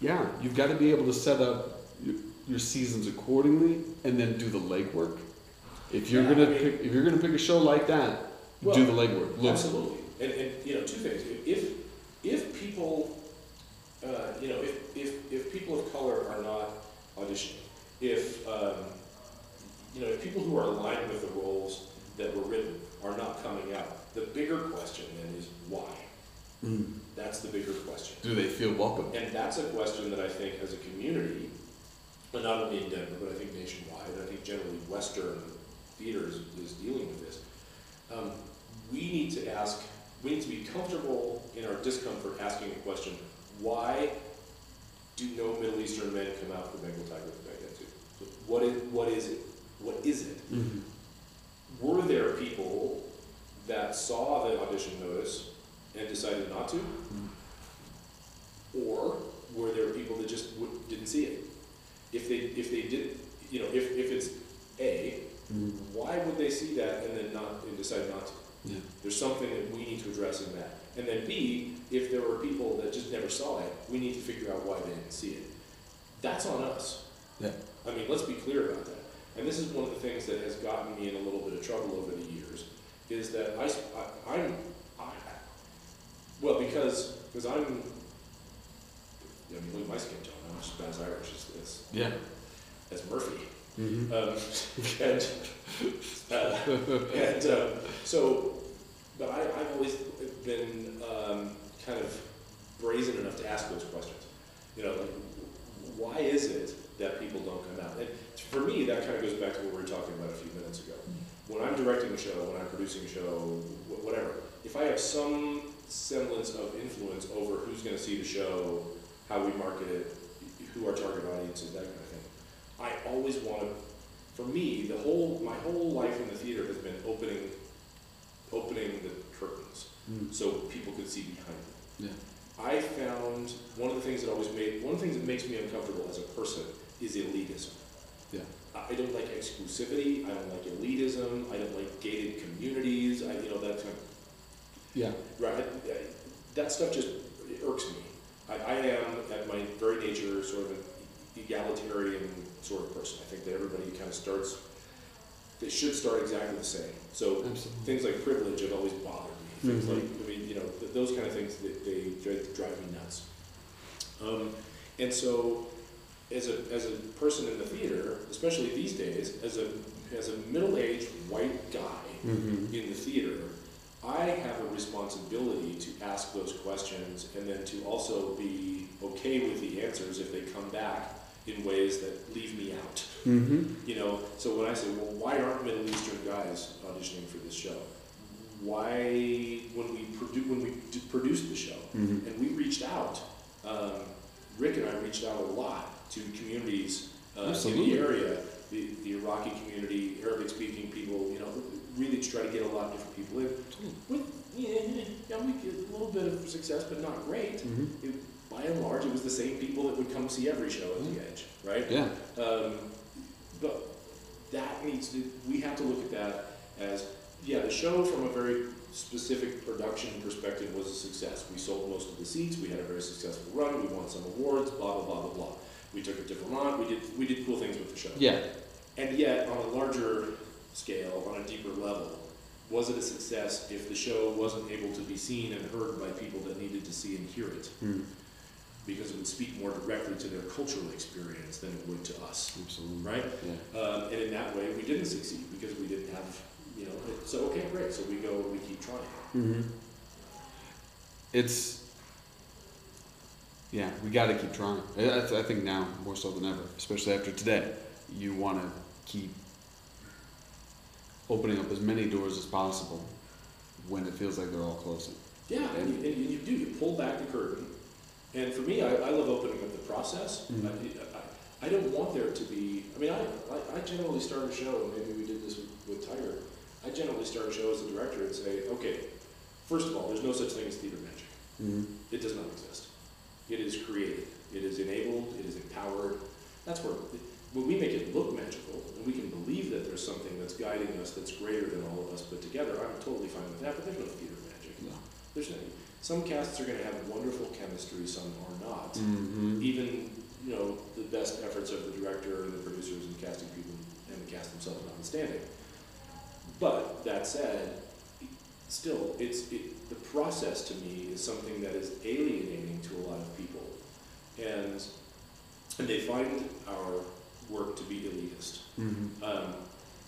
yeah, you've got to be able to set up your, your seasons accordingly and then do the legwork. If you're Yeah, gonna I mean- pick, if you're gonna pick a show like that, Well, do the legwork. Look, Absolutely. And, and, you know, two things. If, if people, uh, you know, if, if, if people of color are not auditioning, if, um, you know, if people who are aligned with the roles that were written are not coming out, the bigger question then is why? Mm. That's the bigger question. do they feel welcome? And that's a question that I think as a community, and not only in Denver, but I think nationwide, I think generally Western theater is, is dealing with this. Um, we need to ask, we need to be comfortable in our discomfort asking the question, why do no Middle Eastern men come out for Bengal Tiger with Baghdad Zoo? So What is, what is it? What is it? Mhm. Were there people that saw the audition notice and decided not to? Or were there people that just w- didn't see it? If they, if they did, you know, if, if it's A, why would they see that and then not, and decide not to? Yeah. There's something that we need to address in that. And then B, if there were people that just never saw it, we need to figure out why they didn't see it. That's on us. Yeah. I mean, let's be clear about that. And this is one of the things that has gotten me in a little bit of trouble over the years, is that I, I, I'm, I, well, because, because I'm, I mean, look at my skin tone, I'm just about as Irish as, as, Yeah. as Murphy. Mhm. Um, and, uh, and, um, so, but I, I've always been, um, kind of brazen enough to ask those questions. You know, like, why is it that people don't come out? And for me, that kind of goes back to what we were talking about a few minutes ago. When I'm directing a show, when I'm producing a show, whatever, if I have some semblance of influence over who's gonna see the show, how we market it, who our target audience is, that kind of thing, I always want to, for me, the whole, my whole life in the theater has been opening, opening the curtains Mm. so people could see behind them. Yeah. I found one of the things that always made, one of the things that makes me uncomfortable as a person is elitism. Yeah. I don't like exclusivity, I don't like elitism, I don't like gated communities, I, you know, that kind of, Yeah. right, I- I- that stuff just irks me. I, I am, at my very nature, sort of an egalitarian sort of person. I think that everybody kind of starts, they should start exactly the same. So Absolutely. things like privilege have always bothered me. Things Mhm. like, I mean, you know, th- those kind of things, they, they drive, drive me nuts. Um, and so, as a, as a person in the theater, especially these days, as a, as a middle-aged white guy Mhm. in the theater, I have a responsibility to ask those questions and then to also be okay with the answers if they come back in ways that leave me out. Mhm. You know, so when I say, well, why aren't Middle Eastern guys auditioning for this show? Why, when we produ- when we d- produced the show, Mhm. and we reached out, um, Rick and I reached out a lot to communities uh, in the area, the, the Iraqi community, Arabic-speaking people, you know, really to try to get a lot of different people in. With, yeah, we get a little bit of success, but not great. Mhm. It, by and large, it was the same people that would come see every show at the Edge, right? Yeah. Um, but that needs to, we have to look at that as, yeah, the show from a very specific production perspective was a success. We sold most of the seats, we had a very successful run, we won some awards, blah, blah, blah, blah, blah. We took a different route, we did, we did cool things with the show. Yeah. And yet, on a larger scale, on a deeper level, was it a success if the show wasn't able to be seen and heard by people that needed to see and hear it? Mm. because it would speak more directly to their cultural experience than it would to us, Absolutely. right? Yeah. Um, and in that way, we didn't succeed because we didn't have, you know, so okay, great. So we go, we keep trying. Mm-hmm. It's yeah, we got to keep trying. I, I I think now more so than ever, especially after today, you want to keep opening up as many doors as possible when it feels like they're all closing. Yeah, and you, and you do. You pull back the curtain. And for me, I, I love opening up the process. Mhm. I, I, I don't want there to be. I mean, I, I, generally start a show, and maybe we did this with, with Tiger. I generally start a show as a director and say, okay, first of all, there's no such thing as theater magic. Mm-hmm. It does not exist. It is created. It is enabled. It is empowered. That's where when we make it look magical and we can believe that there's something that's guiding us that's greater than all of us put together. I'm totally fine with that. But there's no theater magic. No. There's no, some casts are going to have wonderful chemistry. Some are not. Mm-hmm. Even you know the best efforts of the director and the producers and casting people and the cast themselves notwithstanding. But that said, still, it's it, the process to me is something that is alienating to a lot of people, and and they find our work to be elitist. Mm-hmm. Um,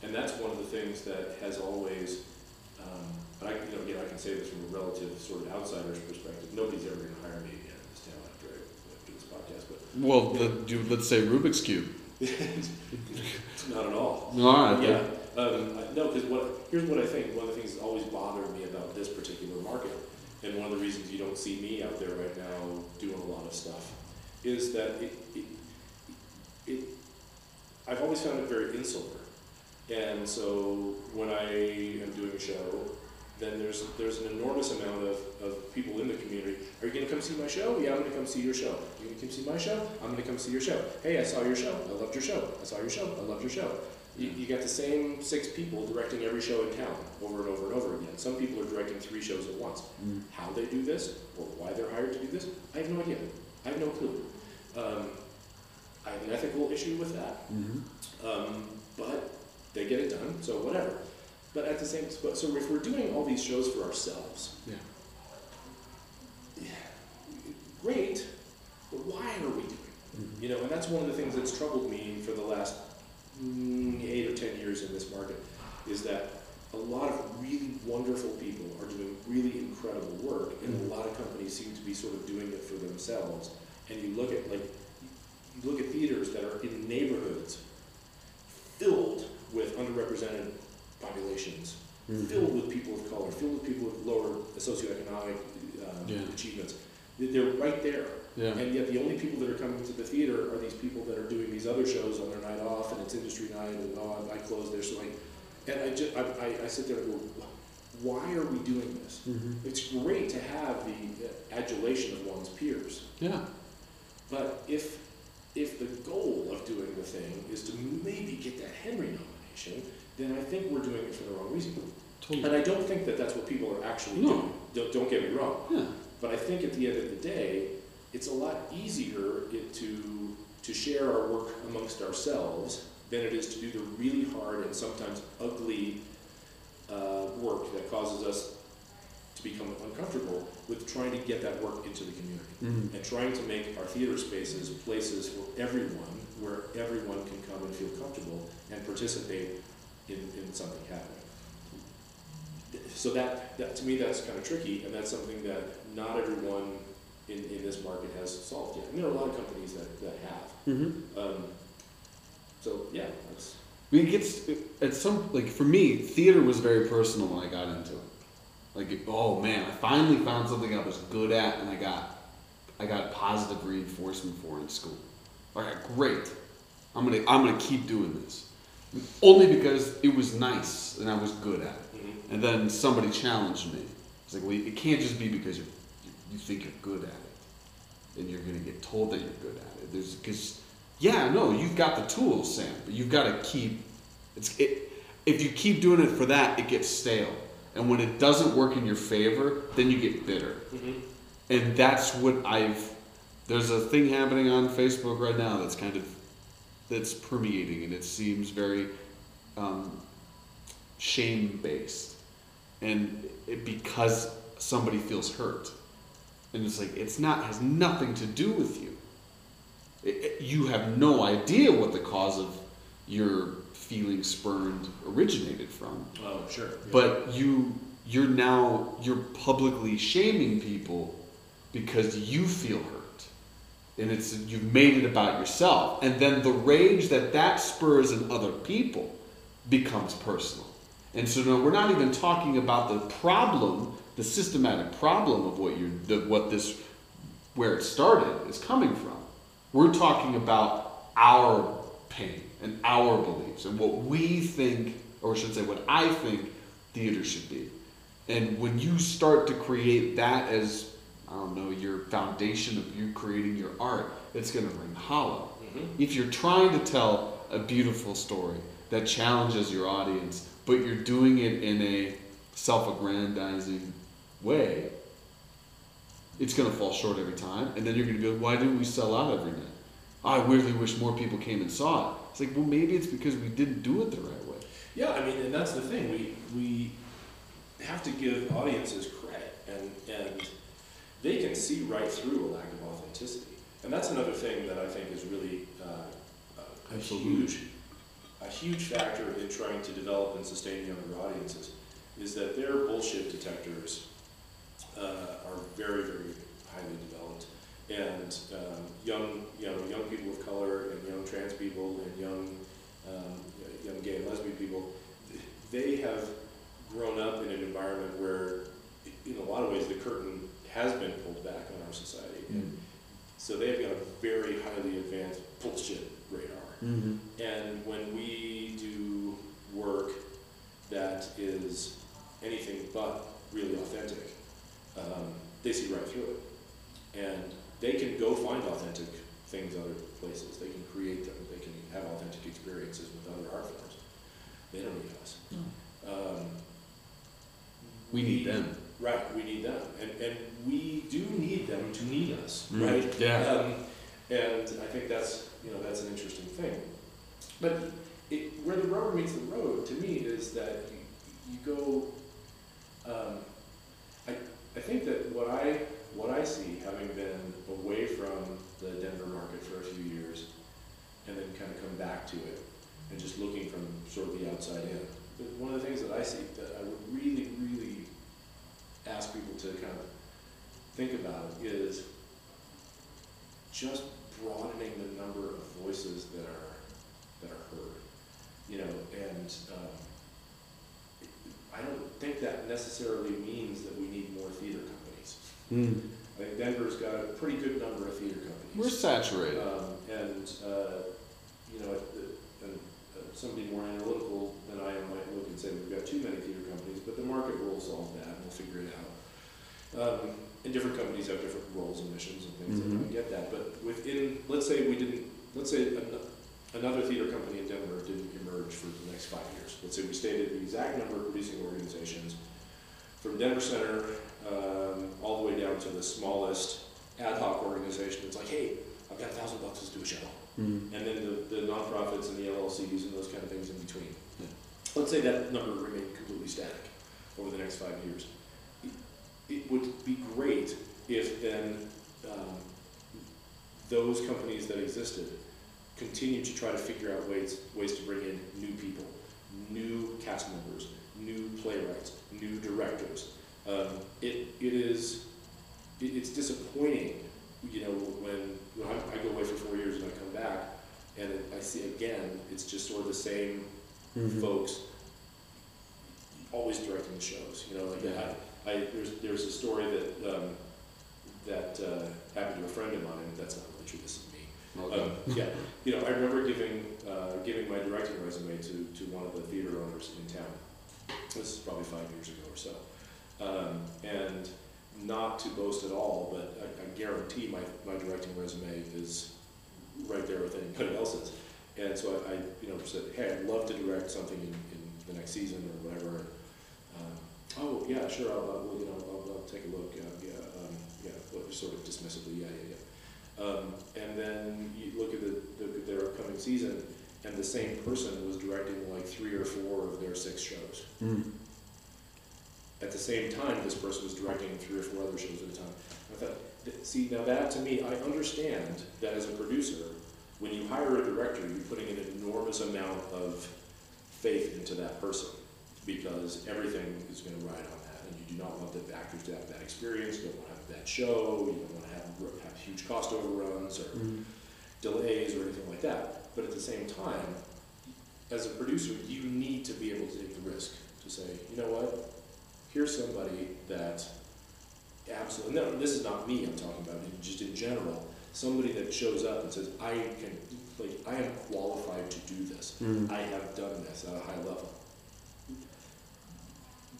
and that's one of the things that has always, um, but I, you know, again, I can say this from a relative sort of outsider's perspective. Nobody's ever going to hire me again in this town after I after this podcast, but Well, the, do, let's say Rubik's cube. not at all. All right. Yeah, um, no, because what, here's what I think, one of the things that's always bothered me about this particular market, and one of the reasons you don't see me out there right now doing a lot of stuff, is that it, it, it I've always found it very insular. And so when I am doing a show, then there's, there's an enormous amount of, of people in the community. Are you gonna come see my show? Yeah, I'm gonna come see your show. Are You gonna come see my show? I'm gonna come see your show. Hey, I saw your show. I loved your show. I saw your show. I loved your show. You, you got the same six people directing every show in town over and over and over again. Some people are directing three shows at once. Mm. How they do this, or why they're hired to do this, I have no idea. I have no clue. Um, I have an ethical issue with that. Mm-hmm. Um, but they get it done, so whatever. But at the same, but so if we're doing all these shows for ourselves, Yeah. great. But why are we doing? it? Mhm. You know, and that's one of the things that's troubled me for the last eight or ten years in this market, is that a lot of really wonderful people are doing really incredible work, and a lot of companies seem to be sort of doing it for themselves. And you look at like, you look at theaters that are in neighborhoods filled with underrepresented populations, Mhm. filled with people of color, filled with people with lower socioeconomic um, Yeah. achievements. They're right there. Yeah. And yet the only people that are coming to the theater are these people that are doing these other shows on their night off and it's industry night and oh, I, I closed there, so I, and I just, I, I, I sit there and go, why are we doing this? Mm-hmm. It's great to have the adulation of one's peers, Yeah. but if, if the goal of doing the thing is to maybe get that Henry nomination, then I think we're doing it for the wrong reason. Totally. And I don't think that that's what people are actually No. doing. Don't, don't get me wrong. Yeah. But I think at the end of the day, it's a lot easier it to, to share our work amongst ourselves than it is to do the really hard and sometimes ugly uh, work that causes us to become uncomfortable with trying to get that work into the community Mm-hmm. and trying to make our theater spaces places for everyone, where everyone can come and feel comfortable and participate in, in something happening. So that, that, to me, that's kind of tricky, and that's something that not everyone in, in this market has solved yet. And there are a lot of companies that, that have. Mm-hmm. Um, so, yeah, that's, I mean, it gets at some like for me, theater was very personal when I got into it. Like, oh man, I finally found something I was good at, and I got, I got positive reinforcement for in school. Like, great, I'm gonna, I'm gonna keep doing this, only because it was nice and I was good at it. mhm. And then somebody challenged me. It's like, well, it can't just be because you you think you're good at it, and you're gonna get told that you're good at it. There's because, yeah, no, you've got the tools, Sam, but you've got to keep. It's it. If you keep doing it for that, it gets stale, and when it doesn't work in your favor, then you get bitter, Mhm. and that's what I've. There's a thing happening on Facebook right now that's kind of that's permeating, and it seems very um, shame based, and it, because somebody feels hurt, and it's like it's not has nothing to do with you. It, it- you have no idea what the cause of your feeling spurned originated from, Oh, sure. but you you're now you're publicly shaming people because you feel hurt, and it's you've made it about yourself, and then the rage that that spurs in other people becomes personal. And so now we're not even talking about the problem, the systematic problem of what you're, the, what this, where it started is coming from. We're talking about our pain and our beliefs and what we think, or I should say, what I think theater should be. And when you start to create that as, I don't know, your foundation of you creating your art, it's going to ring hollow. Mm-hmm. If you're trying to tell a beautiful story that challenges your audience, but you're doing it in a self aggrandizing way, it's going to fall short every time. And then you're going to be like, why didn't we sell out every night? I really wish more people came and saw it. It's like, well, maybe it's because we didn't do it the right way. Yeah, I mean, and that's the thing. We we have to give audiences credit, and and they can see right through a lack of authenticity. And that's another thing that I think is really uh, a, a huge a huge factor in trying to develop and sustain younger audiences is that their bullshit detectors uh, are very very highly developed, and um, young you know young people of color and young trans people and young um, young gay and lesbian people, they have grown up in an environment where, in a lot of ways, the curtain has been pulled back on our society. And so they've got a very highly advanced bullshit radar. Mm-hmm. And when we do work that is anything but really authentic, um, they see right through it. And they can go find authentic things other places. They can create them. They can have authentic experiences with other art forms. They don't need us. Um, We need them. Right, we need them, and and we do need them to need us, Mm, right? yeah. Um, and I think that's you know that's an interesting thing. But it, where the rubber meets the road to me is that you, you go. Um, I I think that what I what I see, having been away from the Denver market for a few years, and then kind of come back to it, and just looking from sort of the outside in. One of the things that I see that I would really, really ask people to kind of think about is just broadening the number of voices that are that are heard. You know, and um, I don't think that necessarily means that we need more theater companies. Mm. I think Denver's got a pretty good number of theater companies. We're saturated. Um, and, uh, you know, uh, and, uh, somebody more analytical than I am might look and say, we've got too many theater companies, but the market will solve that, and we'll figure it out. Um, and different companies have different roles and missions and things, and I get that, but within, let's say we didn't, let's say an- another theater company in Denver didn't emerge for the next five years. Let's say we stated the exact number of producing organizations, from Denver Center, um, all the way down to the smallest ad hoc organization, it's like, hey, I've got a thousand bucks, let's do a show. Mm. And then the, the nonprofits and the LLCs and those kind of things in between. Yeah. Let's say that number remained completely static over the next five years. It- It would be great if then um, those companies that existed continue to try to figure out ways, ways to bring in new people, new cast members, new playwrights, new directors. Um, it, it is, it, it's disappointing, you know, when, when I, I go away for four years and I come back and it, I see again, it's just sort of the same Mhm. folks always directing the shows. You know, like Yeah. I, I there's there's a story that um, that uh, happened to a friend of mine, that's not really true. This Um, yeah, you know, I remember giving uh, giving my directing resume to to one of the theater owners in town. This is probably five years ago or so, um, and not to boast at all, but I, I guarantee my, my directing resume is right there with anybody else's. And so I, I, you know, said, hey, I'd love to direct something in, in the next season or whatever. Um, oh, yeah, sure, I'll, I'll, you know, I'll, I'll take a look, yeah, yeah, um, yeah, sort of dismissively, yeah, yeah. Um, and then you look at the, their upcoming season, and the same person was directing like three or four of their six shows. Mm. At the same time, this person was directing three or four other shows at a time. I thought, see, now that to me, I understand that as a producer, when you hire a director, you're putting an enormous amount of faith into that person because everything is going to ride on that, and you do not want the actors to have a bad experience. You don't want to have a bad show. You don't want to have have huge cost overruns or Mm-hmm. delays or anything like that. But at the same time, as a producer, you need to be able to take the risk to say, you know what, here's somebody that absolutely, no, this is not me I'm talking about, just in general, somebody that shows up and says, I can, like, I am qualified to do this. Mhm. I have done this at a high level.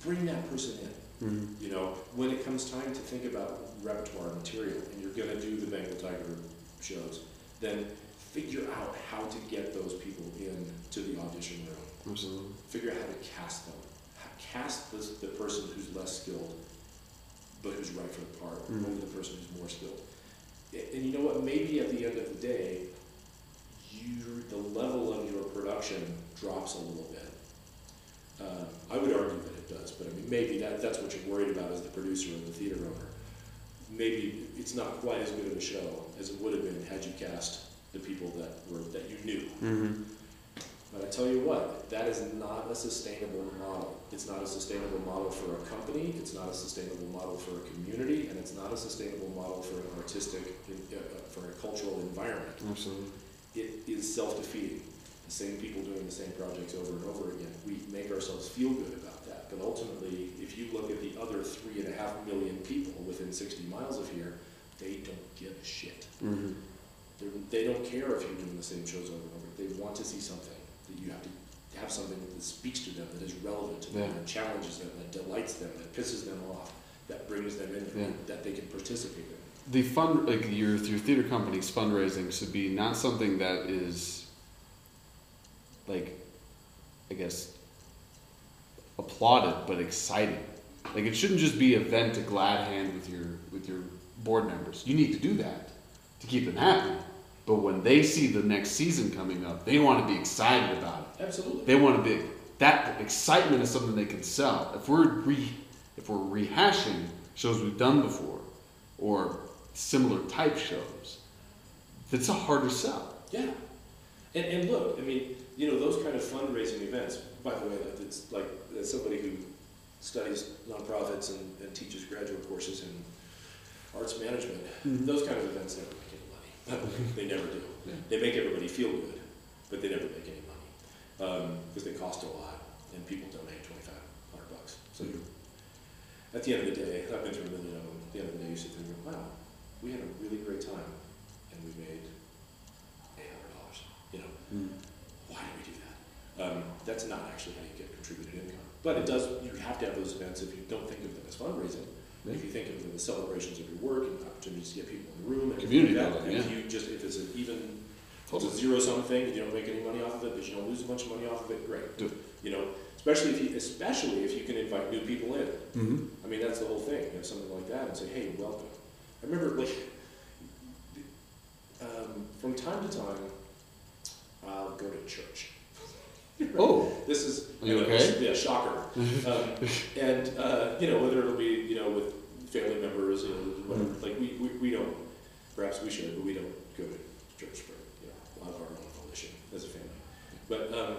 Bring that person in. Mhm. You know, when it comes time to think about repertoire material and you're gonna do the Bengal Tiger shows, then figure out how to get those people in to the audition room. Absolutely. Figure out how to cast them. Cast the, the person who's less skilled, but who's right for the part, Mhm. over the person who's more skilled. And you know what, maybe at the end of the day, you, the level of your production drops a little bit. Uh, I would argue that it does, but I mean, maybe that, that's what you're worried about as the producer and the theater owner. Maybe it's not quite as good of a show as it would have been had you cast the people that were, that you knew. Mm-hmm. But I tell you what, that is not a sustainable model. It's not a sustainable model for a company, it's not a sustainable model for a community, and it's not a sustainable model for an artistic, uh, for a cultural environment. Absolutely. It is self-defeating. The same people doing the same projects over and over again. We make ourselves feel good about that. But ultimately, if you look at the other three and a half million people within sixty miles of here, they don't give a shit. Mm-hmm. They don't care if you're doing the same shows over and over. They want to see something that you have to have something that speaks to them, that is relevant to them, Yeah. that challenges them, that delights them, that pisses them off, that brings them in, Yeah. that they can participate in. The fund, like your your theater company's fundraising, should be not something that is, like, I guess, applauded but exciting. Like it shouldn't just be a vent to glad hand with your with your board members. You need to do that to keep them happy. But when they see the next season coming up, they want to be excited about it. Absolutely. They want to be that excitement is something they can sell. If we're re, if we're rehashing shows we've done before, or similar type shows, it's a harder sell. Yeah. And, and look, I mean, you know, those kind of fundraising events, by the way, it's like, as somebody who studies nonprofits and, and teaches graduate courses in arts management, Mhm. those kind of events never make any money. By the way, they never do. Yeah. They make everybody feel good, but they never make any money. Um, because they cost a lot, and people donate twenty-five hundred bucks. So you're, at the end of the day, I've been through a million of them, at the end of the day, you sit there and go, wow, we had a really great time, and we made eight hundred dollars, you know? why do we do that? Um, that's not actually how you get contributed income. But it does, you have to have those events if you don't think of them as fundraising. If you think of them as celebrations of your work and opportunities to get people in the room. and Community like building, And if you just, if it's an even, it's a zero sum thing, and you don't make any money off of it, but you don't lose a bunch of money off of it, great. Do. You know, especially if you, especially if you can invite new people in. Mm-hmm. I mean, that's the whole thing, you have something like that and say, hey, welcome. I remember like, um, from time to time, I'll go to church. Oh, This is, you know, okay? yeah, shocker. um, and, uh, you know, whether it'll be, you know, with family members, you know, whatever, Mm-hmm. like, we, we, we don't, perhaps we should, but we don't go to church for, you know, of our own volition as a family. But, um,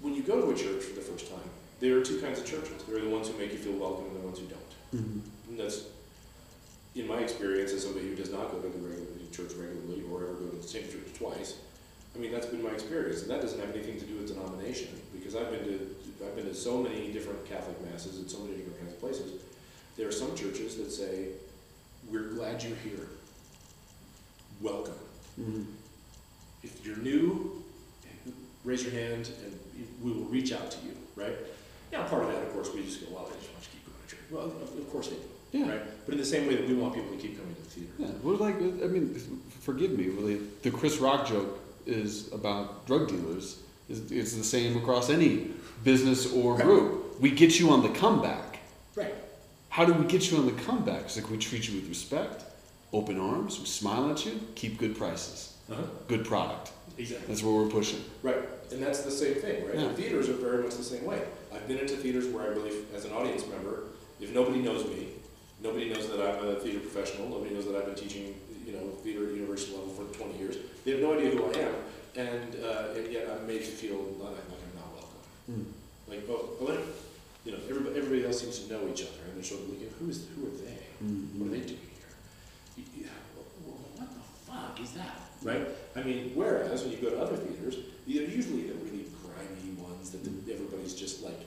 when you go to a church for the first time, there are two kinds of churches. There are the ones who make you feel welcome and the ones who don't. mm-hmm. And that's, in my experience, as somebody who does not go to the regular church regularly or ever go to the same church twice, I mean that's been my experience, and that doesn't have anything to do with denomination because I've been to I've been to so many different Catholic masses in so many different kinds of places. There are some churches that say, "We're glad you're here. Welcome. Mm-hmm. If you're new, raise your hand, and we will reach out to you." Right? Now, part of that, of course, we just go, "Well, I just want you to keep going to church." Well, of of course they do. Yeah. Right? But in the same way that we want people to keep coming to the theater. Yeah, well, like I mean, forgive me, really. The Chris Rock joke is about drug dealers. It's, it's the same across any business or group. We get you on the comeback. Right. How do we get you on the comeback? It's like we treat you with respect, open arms, we smile at you, keep good prices, Uh-huh. good product. Exactly. That's what we're pushing. Right, and that's the same thing, right? Yeah. And theaters are very much the same way. I've been into theaters where I really, as an audience member, if nobody knows me, nobody knows that I'm a theater professional, nobody knows that I've been teaching, you know, theater at university level for 20 years. They have no idea who I am, and, uh, and yet I'm made to feel like like I'm not welcome. Like, oh, you know, everybody, everybody else seems to know each other, and they're sort of looking, who is, who are they? What are they doing here? Yeah, well, what the fuck is that? Right? I mean, whereas when you go to other theaters, they're usually the really grimy ones that the, everybody's just like,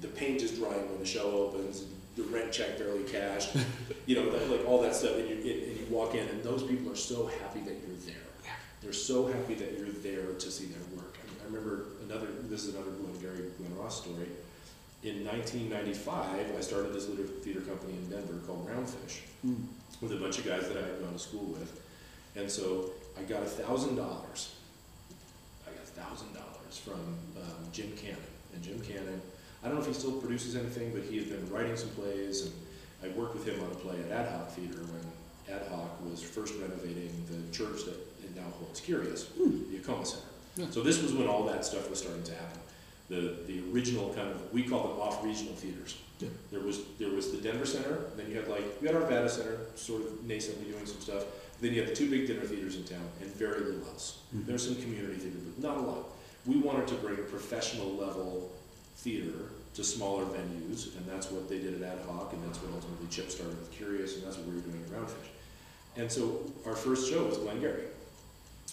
the paint is drying when the show opens, the rent check barely cashed, you know, that, like all that stuff, and you, and you walk in, and those people are so happy that you're there. They're so happy that you're there to see their work. I, mean, I remember another, this is another Glenn Gary, Glen Ross story. In 1995, I started this little theater company in Denver called Roundfish with a bunch of guys that I had gone to school with. And so I got a thousand dollars. I got a thousand dollars from um, Jim Cannon. And Jim Cannon, I don't know if he still produces anything, but he had been writing some plays, and I worked with him on a play at Ad Hoc Theater when Ad Hoc was first renovating the church that it now holds Curious, the Acoma Center. Yeah. So this was when all that stuff was starting to happen. The, the original kind of, we call them off-regional theaters. Yeah. There was, there was the Denver Center, then you had like, you had Arvada Center, sort of nascently doing some stuff. Then you had the two big dinner theaters in town, and very little else. Mhm. There's some community theater, but not a lot. We wanted to bring professional level theater to smaller venues, and that's what they did at Ad Hoc, and that's what ultimately Chip started with Curious, and that's what we were doing at Roundfish. And so our first show was Glengarry.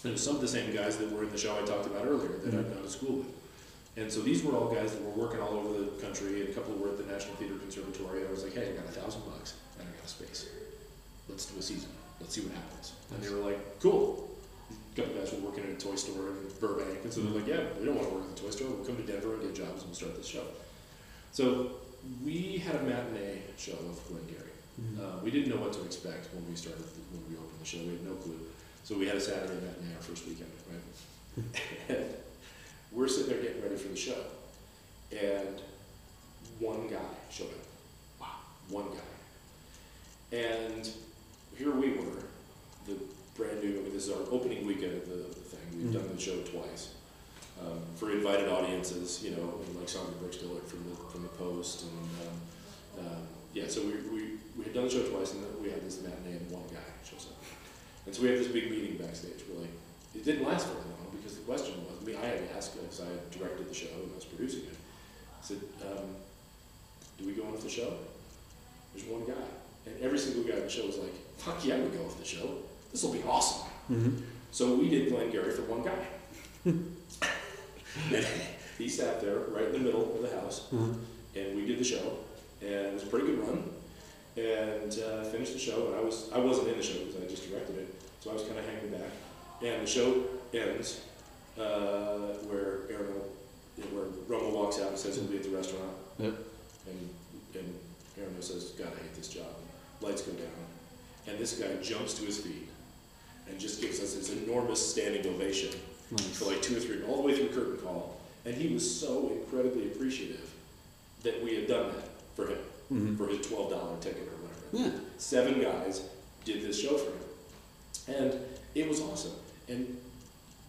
And it was some of the same guys that were in the show I talked about earlier that I'd gone to school with. And so these were all guys that were working all over the country, and a couple were at the National Theater Conservatory. I was like, hey, I got a thousand bucks, and I got a space. Let's do a season. Let's see what happens. And they were like, cool. Couple guys were working at a toy store in Burbank, and so they're like, yeah, we don't want to work at the toy store. We'll come to Denver and get jobs, and we'll start this show. So we had a matinee show of Glengarry. Uh, we didn't know what to expect when we started, when we opened the show. We had no clue. So we had a Saturday matinee our first weekend, right? and we're sitting there getting ready for the show, and one guy showed up. Wow, one guy. And here we were, the brand new. I mean, this is our opening weekend of the, of the thing. We've done the show twice um, for invited audiences. You know, like Sandra Brooks Dillard from the from the Post, and um, um, yeah. So we, we we had done the show twice, and then we had this matinee, and one guy shows up. And so we have this big meeting backstage. We're like, it didn't last very long because the question was, I me, I had to ask because I had directed the show and I was producing it. I said, um, do we go on with the show? There's one guy. And every single guy in the show was like, fuck yeah, we go with the show. This will be awesome. Mhm. So we did Glengarry for one guy. he sat there right in the middle of the house, Mhm. and we did the show, and it was a pretty good run. And uh, finished the show, and I was I wasn't in the show because I just directed it, so I was kind of hanging back. And the show ends uh, where Aaron, where Roma walks out and says he'll be at the restaurant, Yep. and and Aaron says, "God, I hate this job." Lights go down, and this guy jumps to his feet and just gives us this enormous standing ovation Nice. for like two or three, all the way through curtain call. And he was so incredibly appreciative that we had done that for him, Mhm. for his twelve dollar ticket or whatever. Yeah. Seven guys did this show for him, and it was awesome. And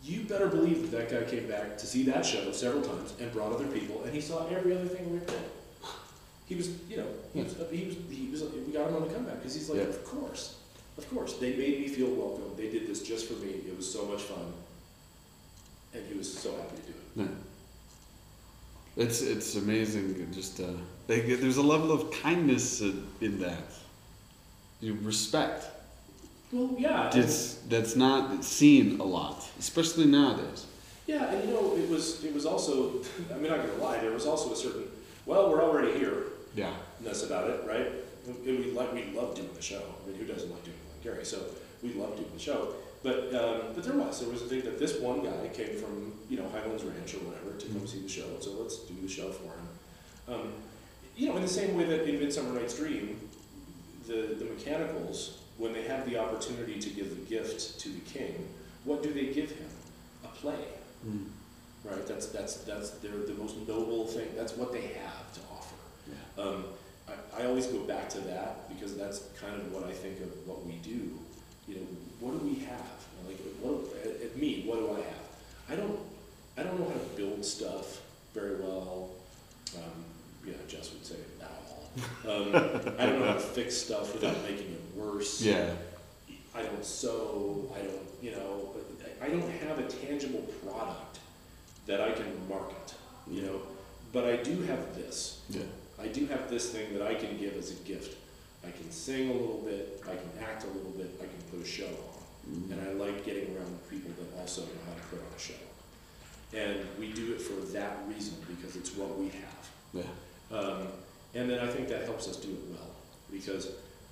you better believe that that guy came back to see that show several times and brought other people, and he saw every other thing we were doing. He was, you know, he was, he was, he was, we got him on the comeback because he's like, Yeah. of course, of course. They made me feel welcome. They did this just for me. It was so much fun, and he was so happy to do it. Yeah. It's it's amazing. Just uh, they, there's a level of kindness in, in that. You respect. Well, yeah, It's that's not seen a lot, especially nowadays. yeah, and you know, it was, it was also. I mean, not gonna lie, there was also a certain. Well, we're already here. Yeah. ness about it, right? And we like we love doing the show. I mean, who doesn't like doing Gary? So we love doing the show. But um, but there was there was a thing that this one guy came from you know Highlands Ranch or whatever to come see the show. So let's do the show for him. Um, you know, in the same way that in Midsummer Night's Dream, the the mechanicals when they have the opportunity to give the gift to the king, what do they give him? A play Mm. right? That's that's that's their the most noble thing. That's what they have to offer. Yeah. Um, I, I always go back to that because that's kind of what I think of what we do. You know, what do we have? Like, what, at, at me, what do I have? I don't, I don't know how to build stuff very well. Um, yeah, Jess would say not at all. Um, I don't know how to fix stuff without making it worse. Yeah. I don't sew. I don't, you know, I don't have a tangible product that I can market. You know, but I do have this. Yeah. I do have this thing that I can give as a gift. I can sing a little bit, I can act a little bit, I can put a show on. Mhm. And I like getting around with people that also know how to put on a show. And we do it for that reason, because it's what we have. Yeah. Um, and then I think that helps us do it well, because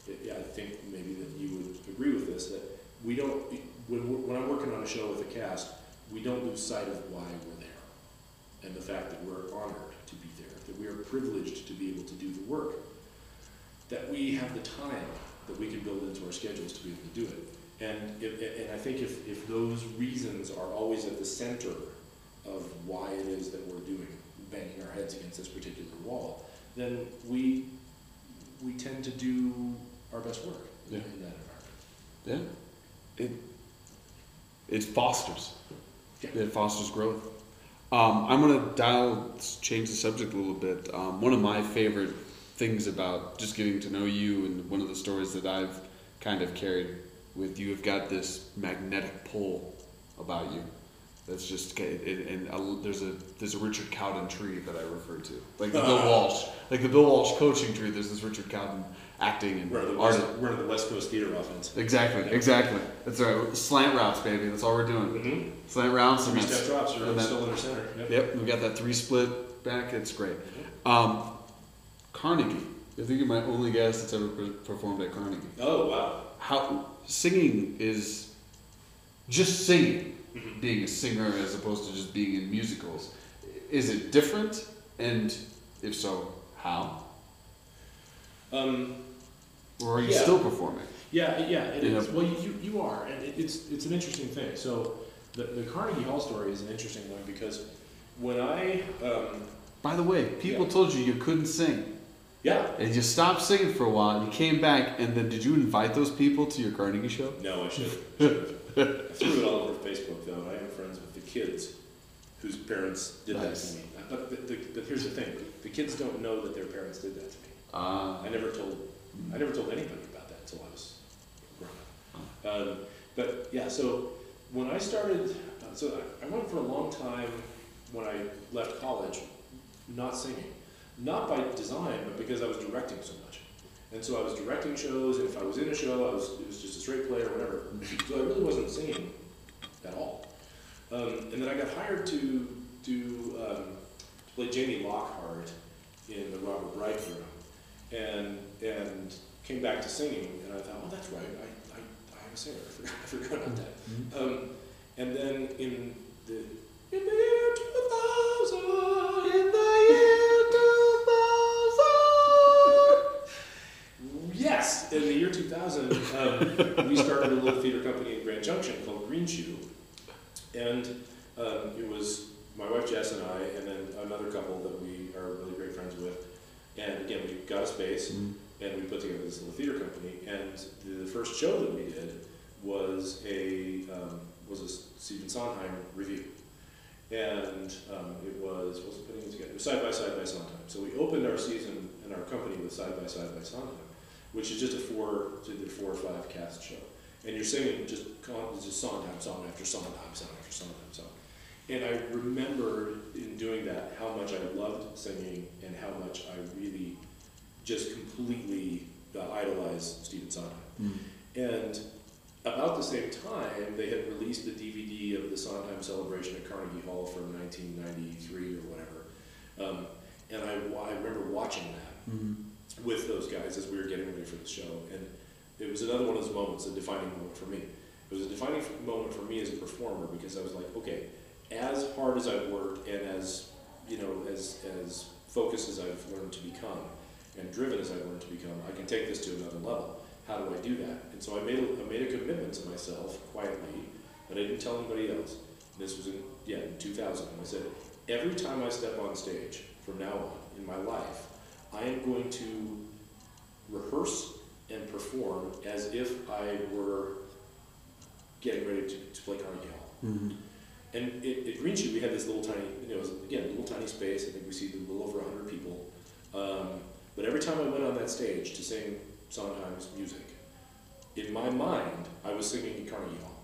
it- yeah, I think maybe that you would agree with this, that we don't, when, when I'm working on a show with a cast, we don't lose sight of why we're there. And the fact that we're honored to be there, that we are privileged to be able to do the work, that we have the time that we can build into our schedules to be able to do it. And if, and I think if, if those reasons are always at the center of why it is that we're doing, banging our heads against this particular wall, then we, we tend to do our best work Yeah. in that environment. Yeah. It it fosters. Yeah. It fosters growth. Um, I'm gonna dial change the subject a little bit. Um, one of my favorite things about just getting to know you and one of the stories that I've kind of carried with you have got this magnetic pull about you. That's just it, it, and uh, there's a there's a Richard Cowden tree that I refer to, like the Bill Walsh, like the Bill Walsh coaching tree. There's this Richard Cowden acting and We're the art. West, we're the West Coast Theater Offense. Exactly, exactly. That's right. Slant routes, baby. That's all we're doing. Mm-hmm. Slant routes Three that's, step drops, are still in the center. Yep. Yep, we got that three split back. It's great. Um, Carnegie. I think you're my only guest that's ever performed at Carnegie. Oh, wow. How singing is just singing, Mhm. being a singer as opposed to just being in musicals. Is it different? And if so, how? Um, Or are you Yeah. still performing? Yeah, yeah, it You is. know- Well, you, you are, and it, it's it's an interesting thing. So the, the Carnegie Hall story is an interesting one because when I um, By the way, people Yeah. told you you couldn't sing. yeah And you stopped singing for a while, and you came back, and then did you invite those people to your Carnegie show? no I should have I threw it all over Facebook though. I am friends with the kids whose parents did that to me. But, the, the, but here's the thing: the kids don't know that their parents did that to me. Uh, I never told I never told anybody about that until I was grown up. Um, but yeah, so when I started, uh, so I, went for a long time when I left college, not singing, not by design, but because I was directing so much. And so I was directing shows, and if I was in a show, I was it was just a straight play or whatever. So I really wasn't singing at all. Um, and then I got hired to do um, to play Jamie Lockhart in the Robber Bridegroom and and came back to singing, and I thought, oh, that's right, I, I, I am a singer. I forgot, I forgot about that. Um, and then in the in the year 2000, in the year 2000. yes, in the year 2000, um, we started a little theater company in Grand Junction called Green Shoe, and um, it was my wife Jess and I, and then another couple that we are really great friends with. And again, we got a space Mm. And we put together this little theater company. And the first show that we did was a um, was a Stephen Sondheim review, and um, it was was putting it together? It was side by side by Sondheim. So we opened our season and our company with side by side by Sondheim, which is just a four to the four or five cast show, and you're singing just just Sondheim song after Sondheim song after Sondheim song. And I remember in doing that how much I loved singing and how much I really just completely uh, idolized Stephen Sondheim. Mm. And about the same time, they had released the DVD of the Sondheim celebration at Carnegie Hall from 1993 or whatever. Um, and I, I remember watching that Mhm. with those guys as we were getting ready for the show. And it was another one of those moments, a defining moment for me. It was a defining moment for me as a performer because I was like, okay, as hard as I've worked and as, you know, as, as focused as I've learned to become and driven as I've learned to become, I can take this to another level. How do I do that? And so I made a, I made a commitment to myself quietly, but I didn't tell anybody else. This was in, yeah, in 2000. And I said, every time I step on stage from now on in my life, I am going to rehearse and perform as if I were getting ready to, to play Carnegie Hall. Mhm. And it, at Green Shoe, we had this little tiny, you know, it was, again, a little tiny space. I think we seated a little over 100 people. Um, but every time I went on that stage to sing Sondheim's music, in my mind, I was singing at Carnegie Hall.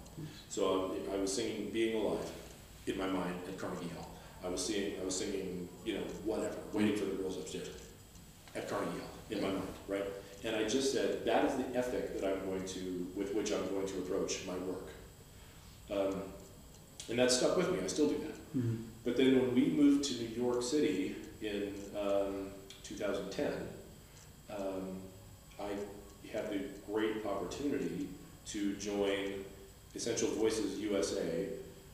So I was singing "Being Alive" in my mind at Carnegie Hall. I was singing, I was singing, you know, whatever, waiting for the girls upstairs at Carnegie Hall in my mind, right? And I just said that is the ethic that I'm going to, with which I'm going to approach my work. Um, and that stuck with me. I still do that. Mm-hmm. But then when we moved to New York City in um, 2010, um, I had the great opportunity to join Essential Voices USA,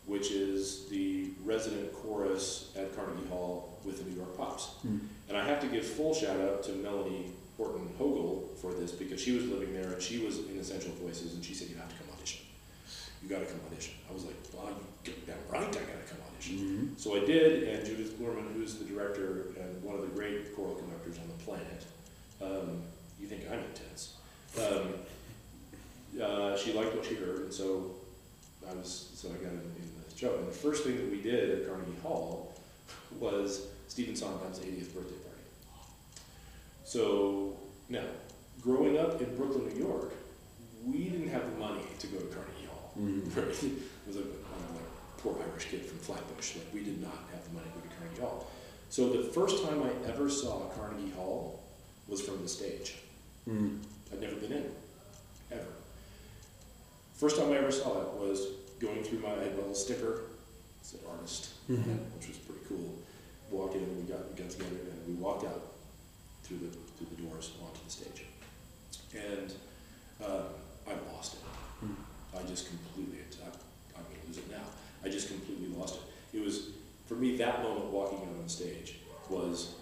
which is the resident chorus at Carnegie Hall with the New York Pops. Mm. And I have to give full shout out to Melanie Horton Hogel for this because she was living there and she was in Essential Voices and she said, You have to come audition. You got to come audition. I was like, Well, you get damn right, I got to come audition. Mm-hmm. So I did, and Judith Clurman, who's the director one of the great choral conductors on the planet, um, you think I'm intense. Um, uh, she liked what she heard, and so I was so I got in, in the show. And the first thing that we did at Carnegie Hall was Stephen Sondheim's 80th birthday party. So now, growing up in Brooklyn, New York, we didn't have the money to go to Carnegie Hall. Mm-hmm. Right? It was a, I'm like a poor Irish kid from Flatbush. Like we did not have the money to go to Carnegie Hall. So the first time I ever saw Carnegie Hall was from the stage. Mm. I'd never been in, ever. First time I ever saw it was going through my, I had little sticker, it said artist, Mhm. which was pretty cool. Walked in, we got, we got together, and we walked out through the, through the doors onto the stage. And um, I lost it. Mm. I just completely, I, I'm gonna lose it now. I just completely lost it. It was, for me, that moment walking out on stage was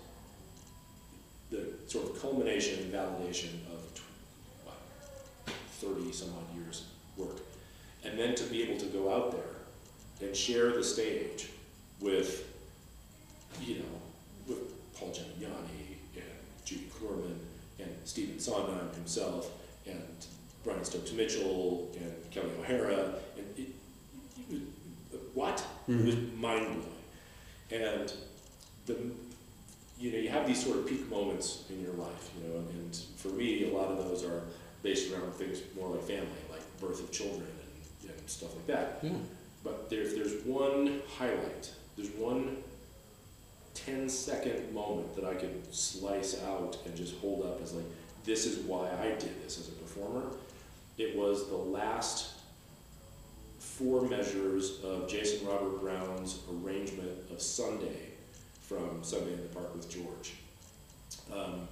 the sort of culmination and validation of what, 30 some odd years work. And then to be able to go out there and share the stage with, you know, with Paul Giamatti and Judy Clurman and Stephen Sondheim himself and Brian Stokes Mitchell and Kelly O'Hara and it, it was, what? It was mm-hmm. mind blowing. And the you know, you have these sort of peak moments in your life, you know, and for me, a lot of those are based around things more like family, like birth of children and, and stuff like that. Yeah. But there, if there's one highlight, there's one 10 second moment that I could slice out and just hold up as like, this is why I did this as a performer. It was the last four measures of Jason Robert Brown's arrangement of Sunday from Sunday in the Park with George. Um,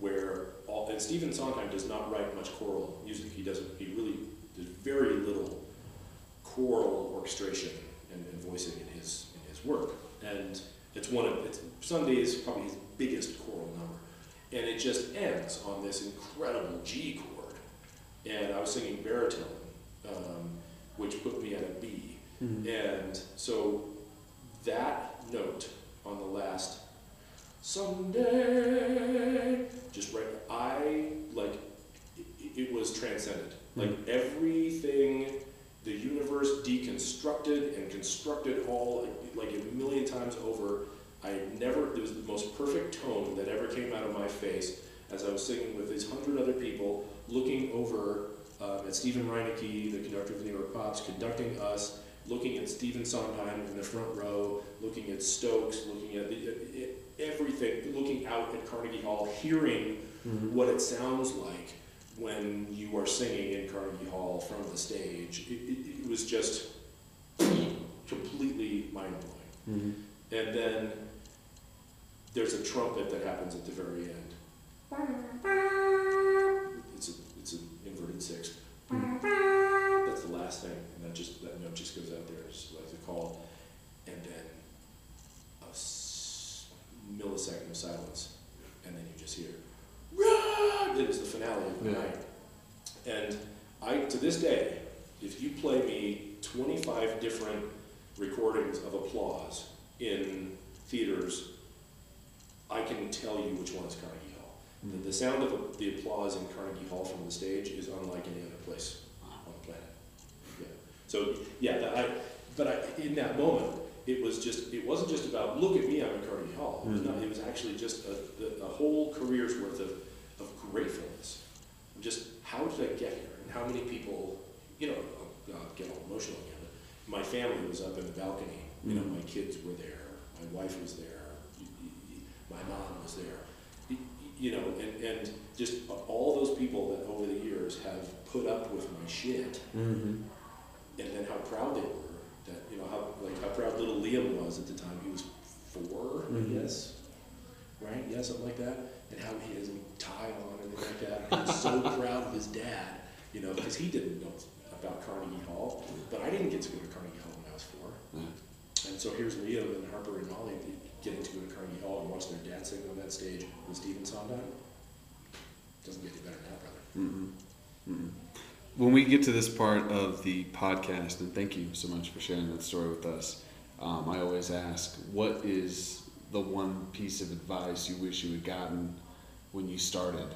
where all, and Stephen Sondheim does not write much choral music. He doesn't, he really, there's very little choral orchestration and, and voicing in his, in his work. And it's one of, it's, Sunday is probably his biggest choral number. And it just ends on this incredible G chord. And I was singing baritone, um, which put me at a B. Mhm. And so that note on the last Someday, just right, I like it, it was transcendent. Like everything, the universe deconstructed and constructed all like, like a million times over. I never, it was the most perfect tone that ever came out of my face as I was singing with these hundred other people, looking over uh, at Steven Reineke, the conductor of the New York Pops, conducting us, looking at Stephen Sondheim in the front row, looking at Stokes, looking at the, it, everything, looking out at Carnegie Hall, hearing Mhm. what it sounds like when you are singing in Carnegie Hall from the stage. It, it, it was just completely mind blowing. Mhm. And then there's a trumpet that happens at the very end. It's an inverted sixth. That's the last thing, and that just that note just goes out there just like a call, and then a millisecond of silence, and then you just hear. "Run!" It is the finale of the Yeah. night, and I to this day, if you play me 25 different recordings of applause in theaters, I can tell you which one is Carnegie Hall. The, the sound of the applause in Carnegie Hall from the stage is unlike any other place on the planet. Yeah. So yeah, that, I, but I, in that moment, it was just, it wasn't just about, look at me, I'm in Carnegie Hall. It was, mm-hmm. not, it was actually just a, a, a whole career's worth of, of gratefulness. Just how did I get here, and how many people, you know, I'll, I'll get all emotional again. But my family was up in the balcony. You know, mm-hmm. my kids were there. My wife was there. My mom was there. You know, and, and just all those people that over the years have put up with my shit Mm-hmm. and then how proud they were that you know how like how proud little Liam was at the time. He was 4 Mhm. I guess, right? Yeah, something like that. And how he has a tie on and like that. And he was so proud of his dad, you know, because he didn't know about Carnegie Hall, but I didn't get to go to Carnegie Hall when I was four. And so here's Liam and Harper and Molly getting to go to Carnegie Hall and watch their dad sing on that stage with Stephen Sondheim. Doesn't get any better than that, brother. Mm-mm. Mm-mm. When we get to this part of the podcast, and thank you so much for sharing that story with us, um, I always ask, what is the one piece of advice you wish you had gotten when you started?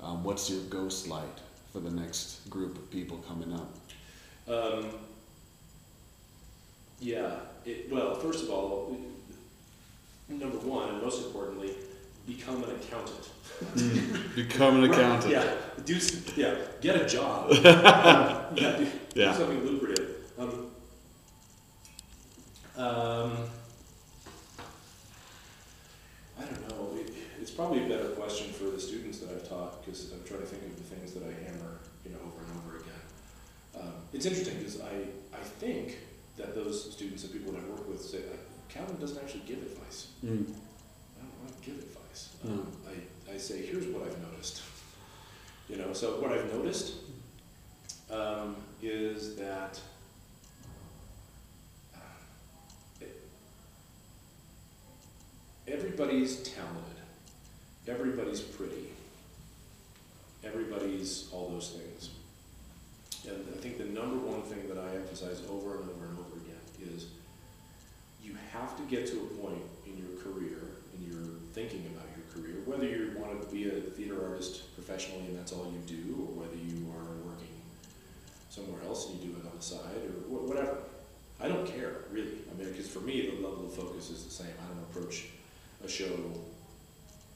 Um, what's your ghost light for the next group of people coming up? Um, yeah, it, well, first of all, number one, and most importantly, become an accountant. Become an accountant. Yeah, do, yeah, get a job. Um, yeah, do, Yeah. do something lucrative. Um, um, I don't know. It, it's probably a better question for the students that I've taught because I'm trying to think of the things that I hammer, you know, over and over again. Um, it's interesting because I, I think that those students and people that I work with say, "Uh, Cowden doesn't actually give advice. Mm. I don't want to give advice. No. Um, I, I say, here's what I've noticed. You know, so what I've noticed um, is that uh, everybody's talented, everybody's pretty, everybody's all those things. And I think the number one thing that I emphasize over and over and over again is you have to get to a point in your career, in your thinking about your career, whether you want to be a theater artist professionally and that's all you do, or whether you are working somewhere else and you do it on the side, or wh- whatever. I don't care, really. I mean, because for me, the level of focus is the same. I don't approach a show,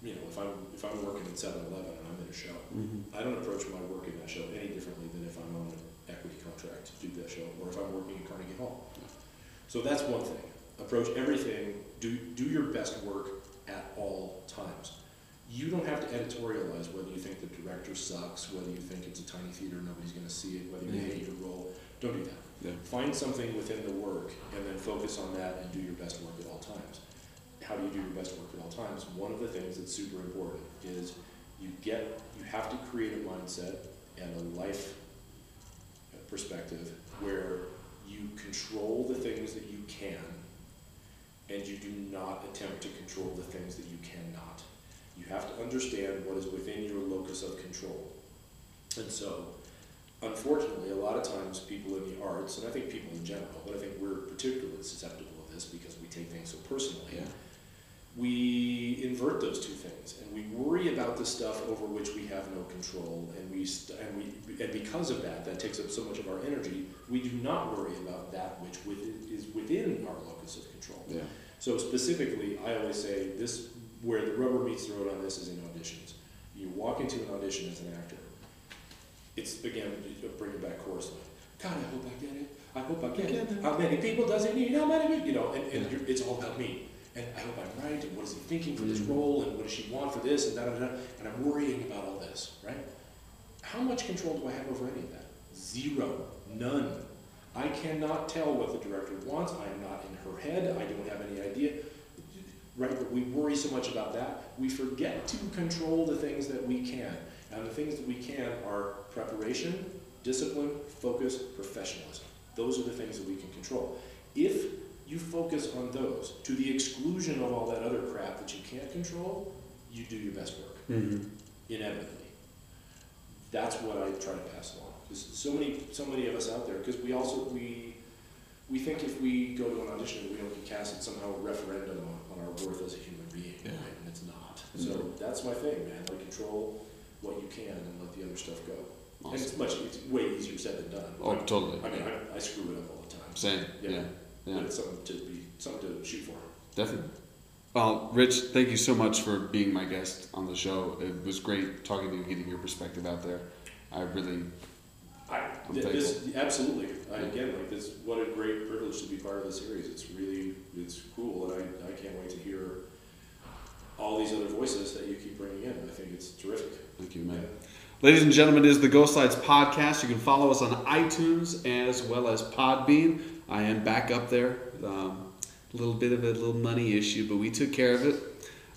you know, if I'm, if I'm working at 7-Eleven and I'm in a show, Mhm. I don't approach my work in that show any differently than if I'm on an equity contract to do that show, or if I'm working at Carnegie Hall. So that's one thing. Approach everything, do, do your best work at all times. You don't have to editorialize whether you think the director sucks, whether you think it's a tiny theater, nobody's gonna see it, whether you Yeah. hate your role. Don't do that. Yeah. Find something within the work and then focus on that and do your best work at all times. How do you do your best work at all times? One of the things that's super important is you get, you have to create a mindset and a life perspective where you control the things that you can and you do not attempt to control the things that you cannot. You have to understand what is within your locus of control. And so, unfortunately, a lot of times people in the arts, and I think people in general, but I think we're particularly susceptible of this because we take things so personally, Yeah. We invert those two things and we worry about the stuff over which we have no control and we st- and we and because of that that takes up so much of our energy we do not worry about that which within, is within our locus of control. Yeah. so specifically i always say this where the rubber meets the road on this is in auditions. You walk into an audition as an actor. It's again bring it back chorus line god i hope i get it. I hope i get it. How many people does it need? How many you know and, and you're, it's all about me and I hope I'm right, and what is he thinking for this Mhm. role, and what does she want for this, and da da da, and I'm worrying about all this, right? How much control do I have over any of that? Zero, none. I cannot tell what the director wants. I am not in her head. I don't have any idea. Right? But we worry so much about that. We forget to control the things that we can. And the things that we can are preparation, discipline, focus, professionalism. Those are the things that we can control. If you focus on those to the exclusion of all that other crap that you can't control, you do your best work Mm-hmm. inevitably. That's what I try to pass along. Because so many, so many of us out there, because we also, we, we think if we go to an audition and we don't get cast, it's somehow a referendum on, on our worth as a human being, Yeah. right? And it's not. So that's my thing, man. Like control what you can and let the other stuff go. And it's much, it's way easier said than done. Oh, totally. I mean, I, I screw it up all the time Same. Yeah. Yeah. But Yeah. it's something to be something to shoot for. Definitely. Well, Rich, thank you so much for being my guest on the show. It was great talking to you, getting your perspective out there. I really, I, th- this, absolutely. I, again, like this, what a great privilege to be part of the series. It's really, it's cool, and I, I can't wait to hear all these other voices that you keep bringing in. I think it's terrific. thank you, man. Ladies and gentlemen, it is the Ghost Lights podcast. You can follow us on iTunes as well as Podbean. I am back up there. Um, a little bit of a little money issue, but we took care of it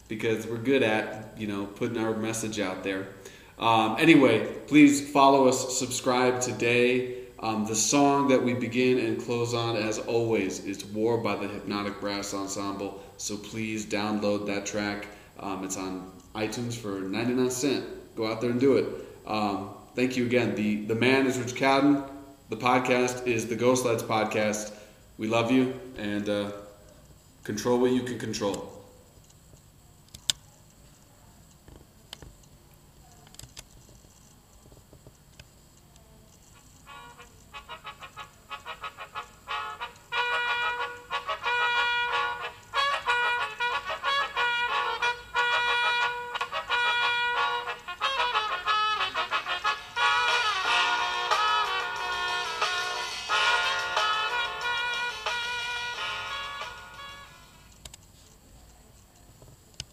because we're good at you know putting our message out there. Um, anyway, please follow us, subscribe today. Um, the song that we begin and close on, as always, is "War" by the Hypnotic Brass Ensemble. So please download that track. Um, it's on iTunes for 99 cent. Go out there and do it. Um, thank you again. The the man is Rich Cowden. The podcast is the Ghost Lights Podcast. We love you and uh, control what you can control.